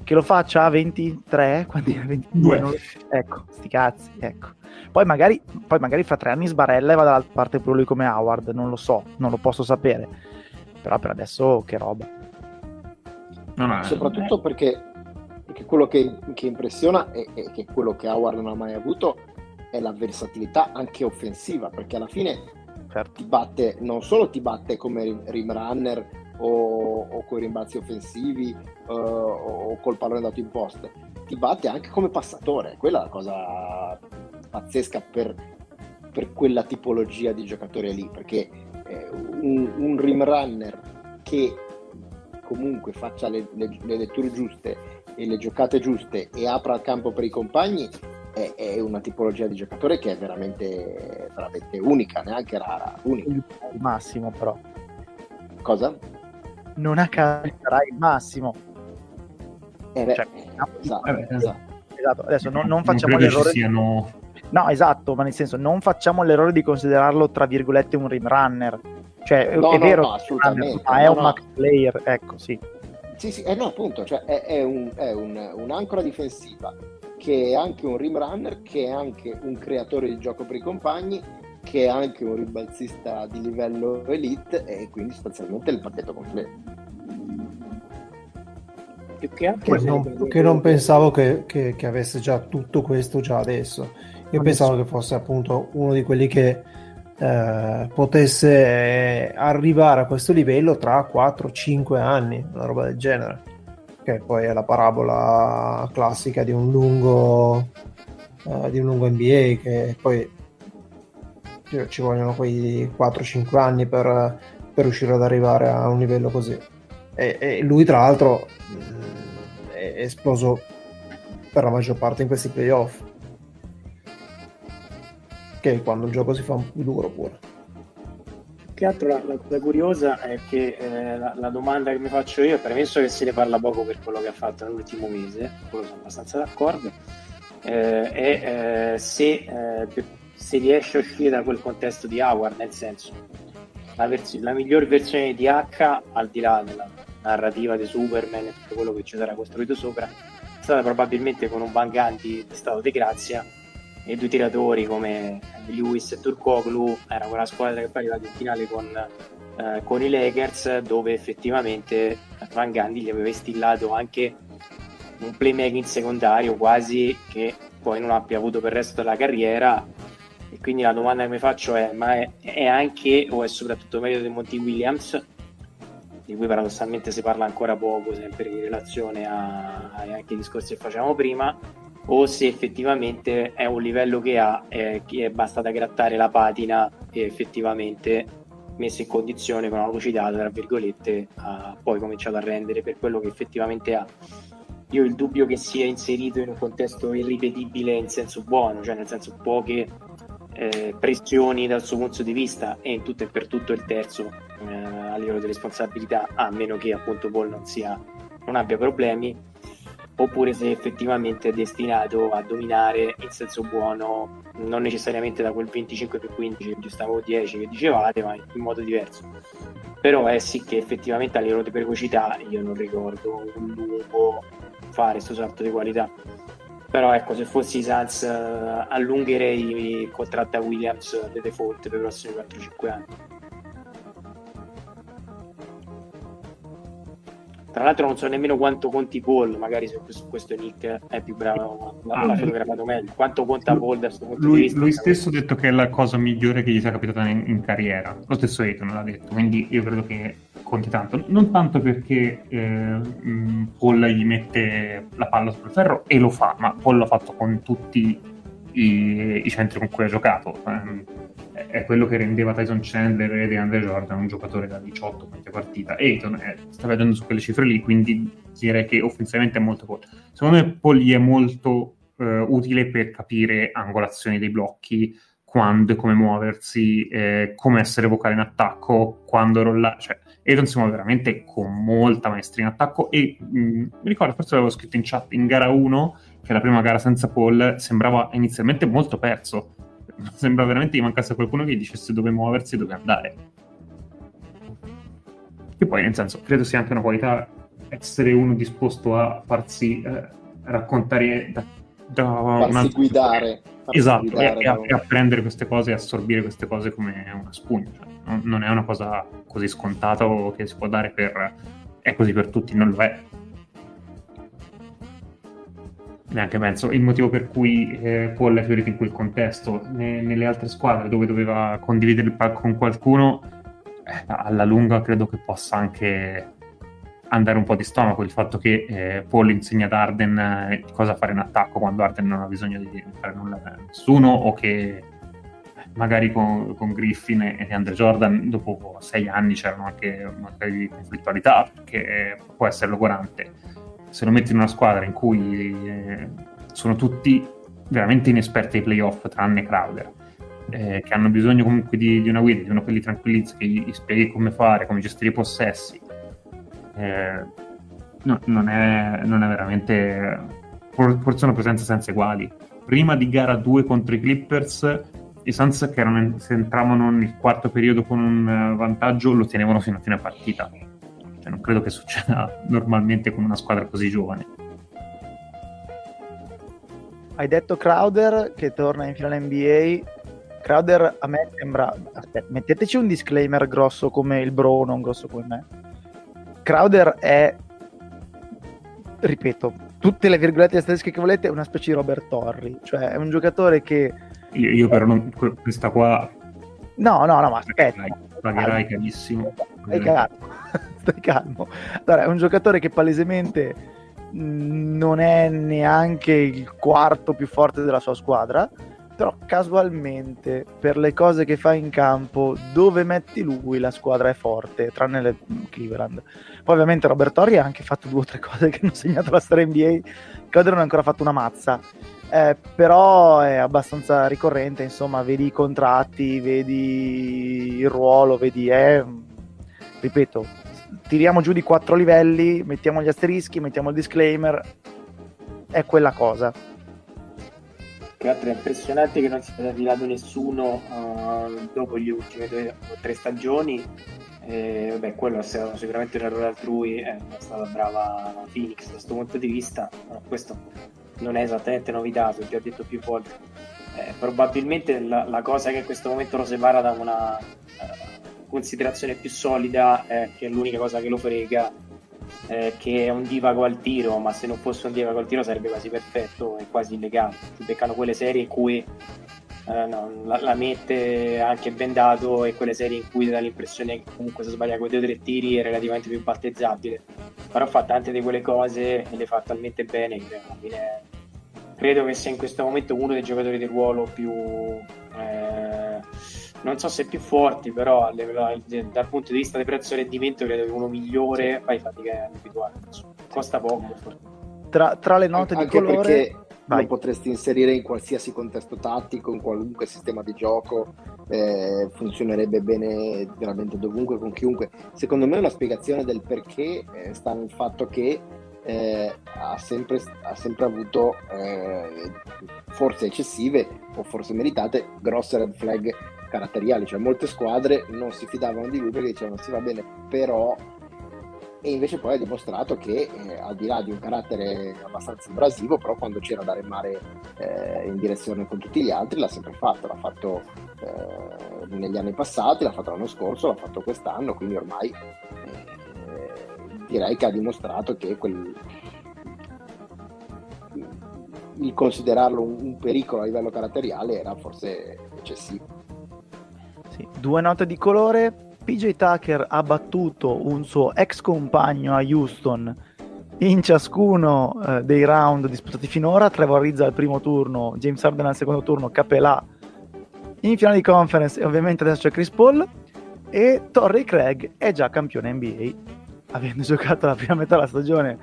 [SPEAKER 1] Che lo faccia a 23, quanti 22? Non... Ecco, sti cazzi, ecco. Poi magari, poi magari fra tre anni sbarella e va dall'altra parte pure lui come Howard, non lo so, non lo posso sapere. Però per adesso che roba.
[SPEAKER 5] No, Soprattutto perché, perché quello che, che impressiona e che quello che Howard non ha mai avuto è la versatilità anche offensiva, perché alla fine certo. ti batte, non solo ti batte come rim runner o, o con i rimbalzi offensivi uh, o col pallone dato in post, ti batte anche come passatore. Quella è la cosa pazzesca per, per quella tipologia di giocatore lì, perché eh, un, un rim runner che comunque faccia le, le, le letture giuste e le giocate giuste e apra il campo per i compagni è, è, una tipologia di giocatore che è veramente, veramente unica, neanche rara, unica. Il
[SPEAKER 1] massimo però.
[SPEAKER 5] Cosa?
[SPEAKER 1] Non a caso sarà il massimo.
[SPEAKER 5] Eh beh, cioè, esatto, eh, esatto.
[SPEAKER 1] esatto. Adesso non, non facciamo non l'errore.
[SPEAKER 3] Siano...
[SPEAKER 1] No, esatto, ma nel senso non facciamo l'errore di considerarlo tra virgolette un rim runner. Cioè, no, è no, vero,
[SPEAKER 5] no, assolutamente.
[SPEAKER 1] ma è un max player, ecco, sì.
[SPEAKER 5] Sì, sì, eh no, appunto, cioè è, è, un, è un, un'ancora difensiva che è anche un rim runner, che è anche un creatore di gioco per i compagni, che è anche un ribalzista di livello elite e quindi sostanzialmente il pacchetto completo.
[SPEAKER 2] Che, che, non, che non, pensavo che, che, che, avesse già tutto questo già adesso. Io adesso. pensavo che fosse appunto uno di quelli che eh, potesse arrivare a questo livello tra 4-5 anni, una roba del genere. Che poi è la parabola classica di un lungo, uh, di un lungo NBA che poi ci vogliono quei 4-5 anni per, per, riuscire ad arrivare a un livello così. E, e lui, tra l'altro, mh, è esploso per la maggior parte in questi playoff. Che è quando il gioco si fa un po' più duro pure.
[SPEAKER 4] Che altro la, la cosa curiosa è che eh, la, la, domanda che mi faccio io, premesso che se ne parla poco per quello che ha fatto nell'ultimo mese, quello sono abbastanza d'accordo, eh, è eh, se eh, se riesce a uscire da quel contesto di Howard, nel senso la, vers- la miglior versione di H, al di là della narrativa di Superman e tutto quello che ci sarà costruito sopra, è stata probabilmente con un Van Gandhi di stato di grazia e due tiratori come Lewis e Turkoglu era quella squadra che poi è arrivata in finale con, eh, con i Lakers dove effettivamente Van Gandhi gli aveva instillato anche un playmaking secondario quasi che poi non abbia avuto per il resto della carriera. E quindi la domanda che mi faccio è: ma è, è anche o è soprattutto meglio di Monty Williams, di cui paradossalmente si parla ancora poco, sempre in relazione a, anche ai discorsi che facevamo prima, o se effettivamente è un livello che ha, eh, che è bastata grattare la patina e effettivamente messo in condizione con una lucidata, tra virgolette, ha poi cominciato a rendere per quello che effettivamente ha. Io ho il dubbio che sia inserito in un contesto irripetibile in senso buono, cioè nel senso poche eh, pressioni dal suo punto di vista e in tutto e per tutto il terzo eh, a livello di responsabilità, a meno che appunto Paul non, sia, non abbia problemi, oppure se effettivamente è destinato a dominare in senso buono, non necessariamente da quel 25 per 15 che stavo 10 che dicevate, ma in modo diverso. Però è sì che effettivamente a livello di precocità io non ricordo un lungo fare questo salto di qualità però ecco se fossi i Suns uh, allungherei il contratto a Williams di default per i prossimi 4-5 anni tra l'altro non so nemmeno quanto conti Paul magari su questo Nick è più bravo l'ha ah, fotografato meglio. Quanto conta Paul da questo punto
[SPEAKER 3] lui,
[SPEAKER 4] di vista?
[SPEAKER 3] lui stesso ha detto che è la cosa migliore che gli sia capitata in, in carriera. Lo stesso Aiton l'ha detto quindi io credo che conti tanto, non tanto perché eh, Paul gli mette la palla sul ferro e lo fa, ma Paul l'ha fatto con tutti i, i centri con cui ha giocato. Eh, è quello che rendeva Tyson Chandler e DeAndre Jordan un giocatore da 18 punti a partita. Ayton eh, sta vedendo su quelle cifre lì, quindi direi che offensivamente è molto Paul. Secondo me Paul gli è molto eh, utile per capire angolazioni dei blocchi, quando e come muoversi, eh, come essere vocale in attacco, quando rollare, cioè Ayton si muove veramente con molta maestria in attacco e mh, mi ricordo, forse l'avevo scritto in chat, in gara 1, che è la prima gara senza Paul, sembrava inizialmente molto perso. Sembra veramente che mancasse qualcuno che gli dicesse dove muoversi e dove andare. Che poi, nel senso, credo sia anche una qualità essere uno disposto a farsi eh, raccontare da,
[SPEAKER 5] da farsi una... guidare.
[SPEAKER 3] Farsi esatto, guidare e, da... e, apprendere queste cose e assorbire queste cose come una spugna. Cioè non è una cosa così scontata o che si può dare per è così per tutti, non lo è. Neanche penso il motivo per cui eh, Paul è fiorito in quel contesto. Ne, nelle altre squadre dove doveva condividere il palco con qualcuno, eh, alla lunga credo che possa anche andare un po' di stomaco il fatto che eh, Paul insegna ad Arden eh, cosa fare in attacco quando Arden non ha bisogno di fare nulla a nessuno o che magari con, con Griffin e Andre Jordan dopo sei anni c'erano anche una serie di conflittualità che può essere logorante se lo metti in una squadra in cui eh, sono tutti veramente inesperti ai playoff tranne Crowder eh, che hanno bisogno comunque di, di, una guida, di uno che li tranquillizza, che gli, gli spieghi come fare, come gestire i possessi eh, no, non, è, non, è, veramente forse una presenza senza uguali prima di gara 2 contro i Clippers i Suns che erano, se entravano nel quarto periodo con un eh, vantaggio lo tenevano fino a fine partita. Cioè, non credo che succeda normalmente con una squadra così giovane.
[SPEAKER 1] Hai detto Crowder che torna in finale NBA. Crowder a me sembra. Aspetta, metteteci un disclaimer grosso come il Bro, non grosso come me. Crowder è. Ripeto, tutte le virgolette statistiche che volete, è una specie di Robert Torri. Cioè, è un giocatore che
[SPEAKER 3] io, io però non, questa qua...
[SPEAKER 1] No, no, no, ma aspetta.
[SPEAKER 3] Pagherai, pagherai carissimo.
[SPEAKER 1] Hai cagato. [laughs] stai calmo. Allora, è un giocatore che palesemente mh, non è neanche il quarto più forte della sua squadra, però casualmente per le cose che fa in campo, dove metti lui la squadra è forte, tranne le Cleveland. Poi ovviamente Robert Torri ha anche fatto due o tre cose che hanno segnato la storia NBA, Coder non ha ancora fatto una mazza. Eh, però è abbastanza ricorrente, insomma, vedi i contratti, vedi il ruolo, vedi, è, ripeto, tiriamo giù di quattro livelli, mettiamo gli asterischi, mettiamo il disclaimer, è quella cosa.
[SPEAKER 4] Tra l'altro è impressionante che non si sia tirato nessuno uh, dopo le ultime due o tre stagioni. Eh, vabbè, quello è stato sicuramente un errore altrui, è stata brava Phoenix da questo punto di vista. Questo non è esattamente novità, l'ho già detto più volte. Eh, probabilmente la, la, cosa che in questo momento lo separa da una uh, considerazione più solida è che è l'unica cosa che lo frega eh, che è un divago al tiro, ma se non fosse un divago al tiro sarebbe quasi perfetto e quasi illegale. Si beccano quelle serie in cui eh, no, la, la, mette anche bendato e quelle serie in cui dà l'impressione che comunque se sbaglia quei due o tre tiri è relativamente più battezzabile. Però fa tante di quelle cose e le fa talmente bene che alla fine credo che sia in questo momento uno dei giocatori di ruolo più... Eh, non so se più forti, però dal punto di vista di prezzo rendimento credo che uno migliore fai fatica individuale. Costa poco.
[SPEAKER 1] Tra, tra le note
[SPEAKER 5] Anche
[SPEAKER 1] di colore...
[SPEAKER 5] Perché lo potresti inserire in qualsiasi contesto tattico, in qualunque sistema di gioco, eh, funzionerebbe bene veramente dovunque, con chiunque. Secondo me una spiegazione del perché eh, sta nel fatto che eh, ha, sempre, ha, sempre, avuto eh, forse eccessive o forse meritate grosse red flag caratteriali, cioè molte squadre non si fidavano di lui perché dicevano sì va bene, però e invece poi ha dimostrato che eh, al di là di un carattere abbastanza abrasivo, però quando c'era da remare eh, in direzione con tutti gli altri l'ha sempre fatto, l'ha fatto eh, negli anni passati, l'ha fatto l'anno scorso, l'ha fatto quest'anno, quindi ormai eh, direi che ha dimostrato che quel, il considerarlo un, un pericolo a livello caratteriale era forse eccessivo.
[SPEAKER 1] Due note di colore. PJ Tucker ha battuto un suo ex compagno a Houston in ciascuno eh, dei round disputati finora. Trevor Rizza al primo turno, James Harden al secondo turno, Capelà in finale di conference e ovviamente adesso c'è Chris Paul. E Torrey Craig è già campione NBA, avendo [laughs] giocato la prima metà della stagione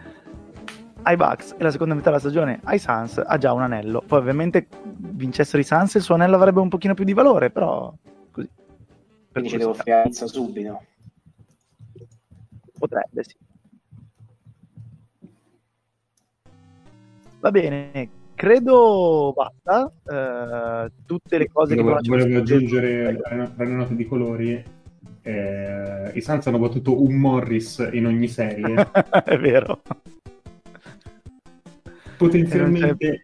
[SPEAKER 1] ai Bucks e la seconda metà della stagione ai Suns, ha già un anello. Poi ovviamente vincessero i Suns il suo anello avrebbe un pochino più di valore, però
[SPEAKER 4] quindi ci devo fare subito.
[SPEAKER 1] Potrebbe, sì. Va bene, credo basta. Uh, tutte le cose
[SPEAKER 3] Io
[SPEAKER 1] che
[SPEAKER 3] volevo, volevo aggiungere tra le note di colori. Eh, I Suns hanno battuto un Morris in ogni serie. [laughs]
[SPEAKER 1] È vero.
[SPEAKER 3] Potenzialmente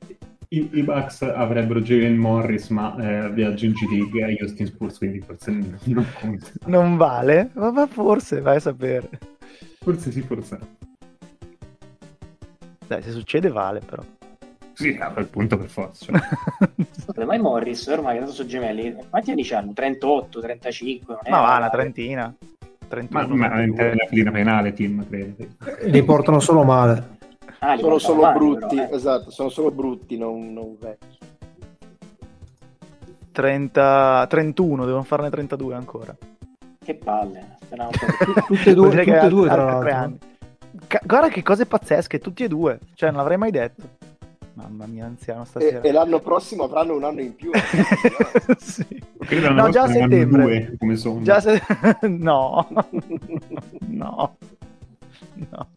[SPEAKER 3] i, i Bucks avrebbero Jalen Morris, ma eh, vi aggiungiti a Houston Spurs, quindi forse non conta.
[SPEAKER 1] Non vale? Ma, ma forse, vai a sapere.
[SPEAKER 3] Forse sì, forse no.
[SPEAKER 1] Dai, se succede vale però.
[SPEAKER 3] Sì, a quel punto per forza. Cioè.
[SPEAKER 4] ma i Morris ormai che sono gemelli, quanti anni hanno? 38, 35?
[SPEAKER 1] ma va, una trentina.
[SPEAKER 3] 31, ma, ma in linea penale, team, credo.
[SPEAKER 2] Li portano solo male.
[SPEAKER 5] Ah, sono solo male, brutti, però, eh. esatto, sono solo brutti, non, non vecchi.
[SPEAKER 1] 30, 31, devono farne 32 ancora.
[SPEAKER 4] Che palle. [laughs]
[SPEAKER 2] tutte e due, tutte e due tra l'altro.
[SPEAKER 1] guarda che cose pazzesche, tutti e due. Cioè, non l'avrei mai detto. Mamma mia, anziano stasera.
[SPEAKER 5] E, e l'anno prossimo avranno un anno in più. [laughs]
[SPEAKER 1] sì. No, già a settembre.
[SPEAKER 3] Due, come sono.
[SPEAKER 1] Già se... [laughs] no. no. No.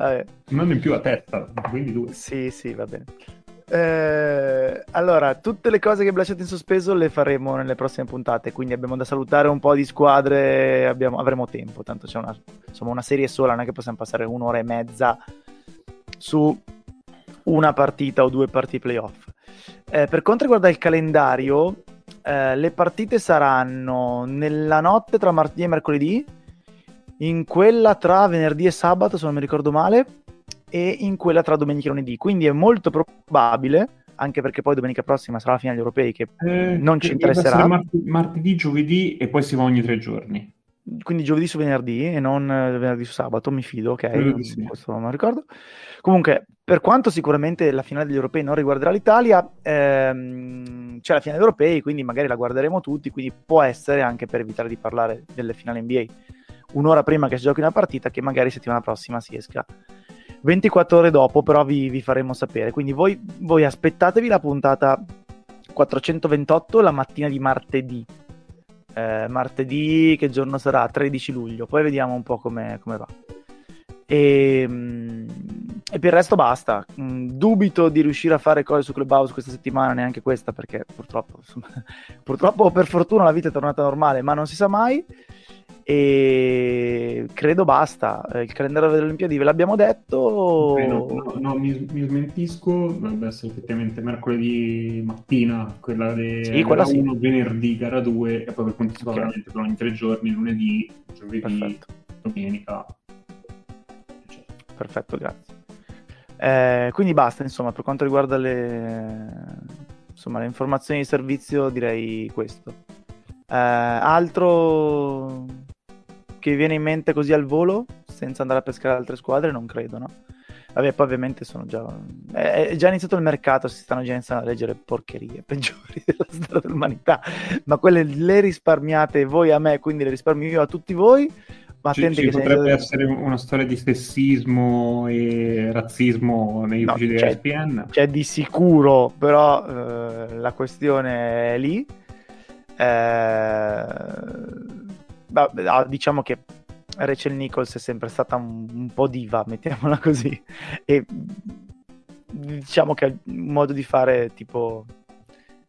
[SPEAKER 3] Vabbè. Un anno in più a testa, quindi due.
[SPEAKER 1] Sì, sì, va bene. Eh, allora, tutte le cose che abbiamo lasciato in sospeso le faremo nelle prossime puntate, quindi abbiamo da salutare un po' di squadre, abbiamo, avremo tempo, tanto c'è una, insomma, una serie sola, non è che possiamo passare un'ora e mezza su una partita o due partite playoff. Eh, per quanto riguarda il calendario, eh, le partite saranno nella notte tra martedì e mercoledì, in quella tra venerdì e sabato, se non mi ricordo male, e in quella tra domenica e lunedì. Quindi è molto probabile, anche perché poi domenica prossima sarà la finale degli europei, che eh, non ci interesserà.
[SPEAKER 3] Martedì, martedì, giovedì e poi si va ogni tre giorni.
[SPEAKER 1] quindi giovedì su venerdì e non eh, venerdì su sabato, mi fido, ok?
[SPEAKER 3] Di sì.
[SPEAKER 1] Questo non ricordo. Comunque, per quanto sicuramente la finale degli europei non riguarderà l'Italia, ehm, c'è la finale degli europei, quindi magari la guarderemo tutti, quindi può essere anche per evitare di parlare delle finali NBA un'ora prima che si giochi una partita che magari settimana prossima si esca 24 ore dopo, però vi, vi faremo sapere. Quindi voi, voi aspettatevi la puntata 428 la mattina di martedì. Eh, martedì, che giorno sarà? 13 luglio. Poi vediamo un po' come, va. E, mm, e, per il resto basta. Mm, dubito di riuscire a fare cose su Clubhouse questa settimana, neanche questa, perché purtroppo, insomma, [laughs] purtroppo per fortuna la vita è tornata normale, ma non si sa mai e credo basta. Eh, il calendario delle Olimpiadi ve l'abbiamo detto.
[SPEAKER 3] Okay, no, no, no mi, mi, smentisco. Dovrebbe essere effettivamente mercoledì mattina, quella di
[SPEAKER 1] sì, quella
[SPEAKER 3] 1, venerdì, gara 2, e poi per quanto si fa veramente per ogni tre giorni, lunedì, giovedì, Perfetto. domenica.
[SPEAKER 1] Perfetto, grazie. Eh, quindi basta, insomma, per quanto riguarda le, insomma, le informazioni di servizio, direi questo. Eh, altro che viene in mente così al volo, senza andare a pescare altre squadre, non credo, no? Vabbè, poi ovviamente sono già. È già iniziato il mercato, si stanno già iniziando a leggere porcherie [laughs] peggiori della storia dell'umanità. Ma quelle le risparmiate voi a me, quindi le risparmio io a tutti voi. Ma
[SPEAKER 3] ci, ci potrebbe iniziato... essere una storia di sessismo e razzismo nei no, uffici di ESPN?
[SPEAKER 1] C'è di sicuro, però eh, la questione è lì. Eh diciamo che Rachel Nichols è sempre stata un, un po' diva, mettiamola così, e diciamo che ha un modo di fare tipo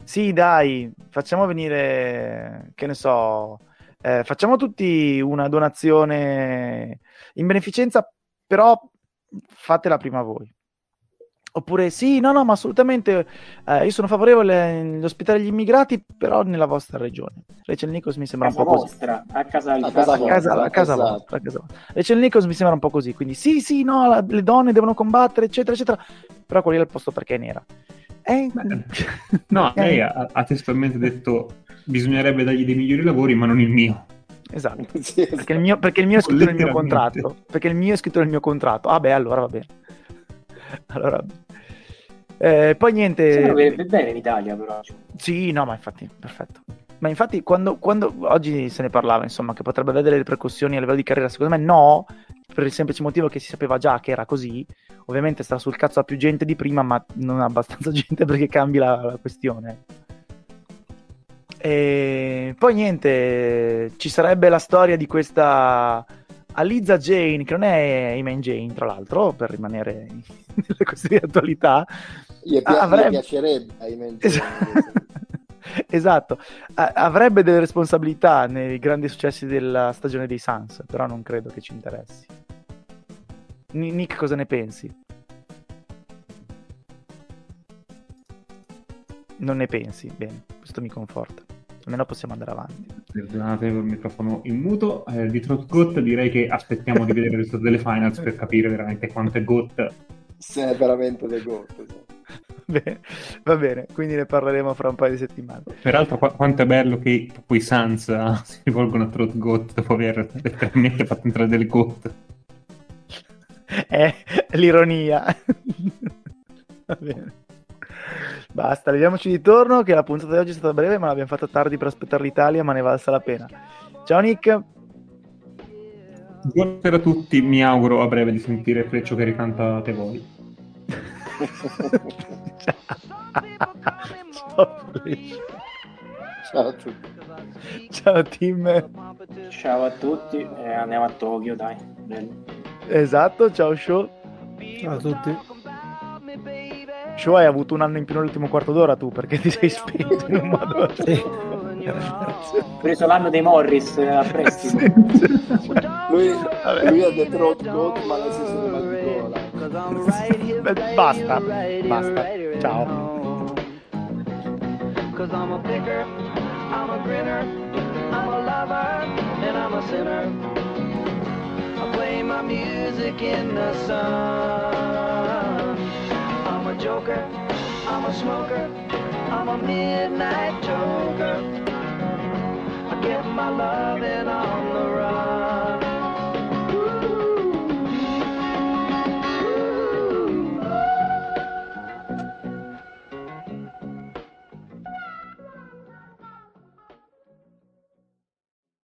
[SPEAKER 1] sì dai facciamo venire che ne so eh, facciamo tutti una donazione in beneficenza però fatela prima voi Oppure sì, no, no, ma assolutamente eh, io sono favorevole all'ospitare gli immigrati, però nella vostra regione. Rachel Nichols mi sembra
[SPEAKER 4] casa
[SPEAKER 1] un po'
[SPEAKER 4] vostra,
[SPEAKER 1] così.
[SPEAKER 4] A casa,
[SPEAKER 1] a casa, a casa, a casa esatto. vostra, a casa vostra. Rachel Nichols mi sembra un po' così, quindi sì, sì, no, la, le donne devono combattere, eccetera, eccetera, però quello è il posto perché è nera. Eh, [laughs]
[SPEAKER 3] no, [laughs] lei ha, ha testualmente detto bisognerebbe dargli dei migliori lavori, ma non il mio.
[SPEAKER 1] Esatto, [laughs] sì, esatto. Perché, il mio, perché il mio è scritto nel mio contratto. Perché il mio è scritto nel mio contratto. Ah beh, allora va bene. [laughs] allora, eh, poi niente.
[SPEAKER 4] Sì, bene in Italia, però.
[SPEAKER 1] Sì, no, ma infatti, perfetto. Ma infatti, quando, quando, oggi se ne parlava, insomma, che potrebbe avere delle ripercussioni a livello di carriera, secondo me no, per il semplice motivo che si sapeva già che era così. Ovviamente sta sul cazzo a più gente di prima, ma non abbastanza [laughs] gente perché cambi la, la questione. E poi niente, ci sarebbe la storia di questa Aliza Jane, che non è Iman Jane, tra l'altro, per rimanere [laughs] nelle questioni di attualità.
[SPEAKER 5] Gli, pi- avrebbe... piacerebbe Iman Jane. [laughs]
[SPEAKER 1] esatto, avrebbe delle responsabilità nei grandi successi della stagione dei Suns, però non credo che ci interessi. Nick, cosa ne pensi? Non ne pensi? Bene, questo mi conforta almeno possiamo andare avanti.
[SPEAKER 3] Perdonate il microfono in muto. Eh, di Trot Got direi che aspettiamo di vedere il risultato delle finals per capire veramente quanto è Got.
[SPEAKER 5] Se è veramente del Got.
[SPEAKER 1] Bene, va bene, quindi ne parleremo fra un paio di settimane.
[SPEAKER 3] Peraltro, qu- quanto è bello che poi i Sans uh, [laughs] si rivolgono a Trot Got dopo aver letteralmente fatto entrare del Got.
[SPEAKER 1] È [laughs] l'ironia. [laughs] va bene. Basta, leviamoci di torno che la puntata di oggi è stata breve, ma l'abbiamo fatta tardi per aspettare l'Italia, ma ne valsa la pena. Ciao Nick.
[SPEAKER 3] Buonasera a tutti, mi auguro a breve di sentire Freccio che ricanta Te voi. [laughs]
[SPEAKER 1] Ciao Freccio.
[SPEAKER 5] Ciao a tutti.
[SPEAKER 1] Ciao Tim.
[SPEAKER 4] Ciao a tutti e andiamo a Tokyo, dai. Bello.
[SPEAKER 1] Esatto, ciao Show.
[SPEAKER 2] Ciao a tutti.
[SPEAKER 1] Show hai avuto un anno in più nell'ultimo quarto d'ora tu perché ti sei spento in un modo sì.
[SPEAKER 4] Ho [laughs] preso l'anno dei Morris a prestito.
[SPEAKER 5] Lui, lui ha detto Road Goat ma senso di [laughs]
[SPEAKER 1] Beh, basta. Basta. Ciao. Cause I'm a picker, I'm a grinner, I'm a lover, and I'm a sinner. I play my music in the sun. joker. I'm a smoker. I'm a midnight joker. I get my loving on the run.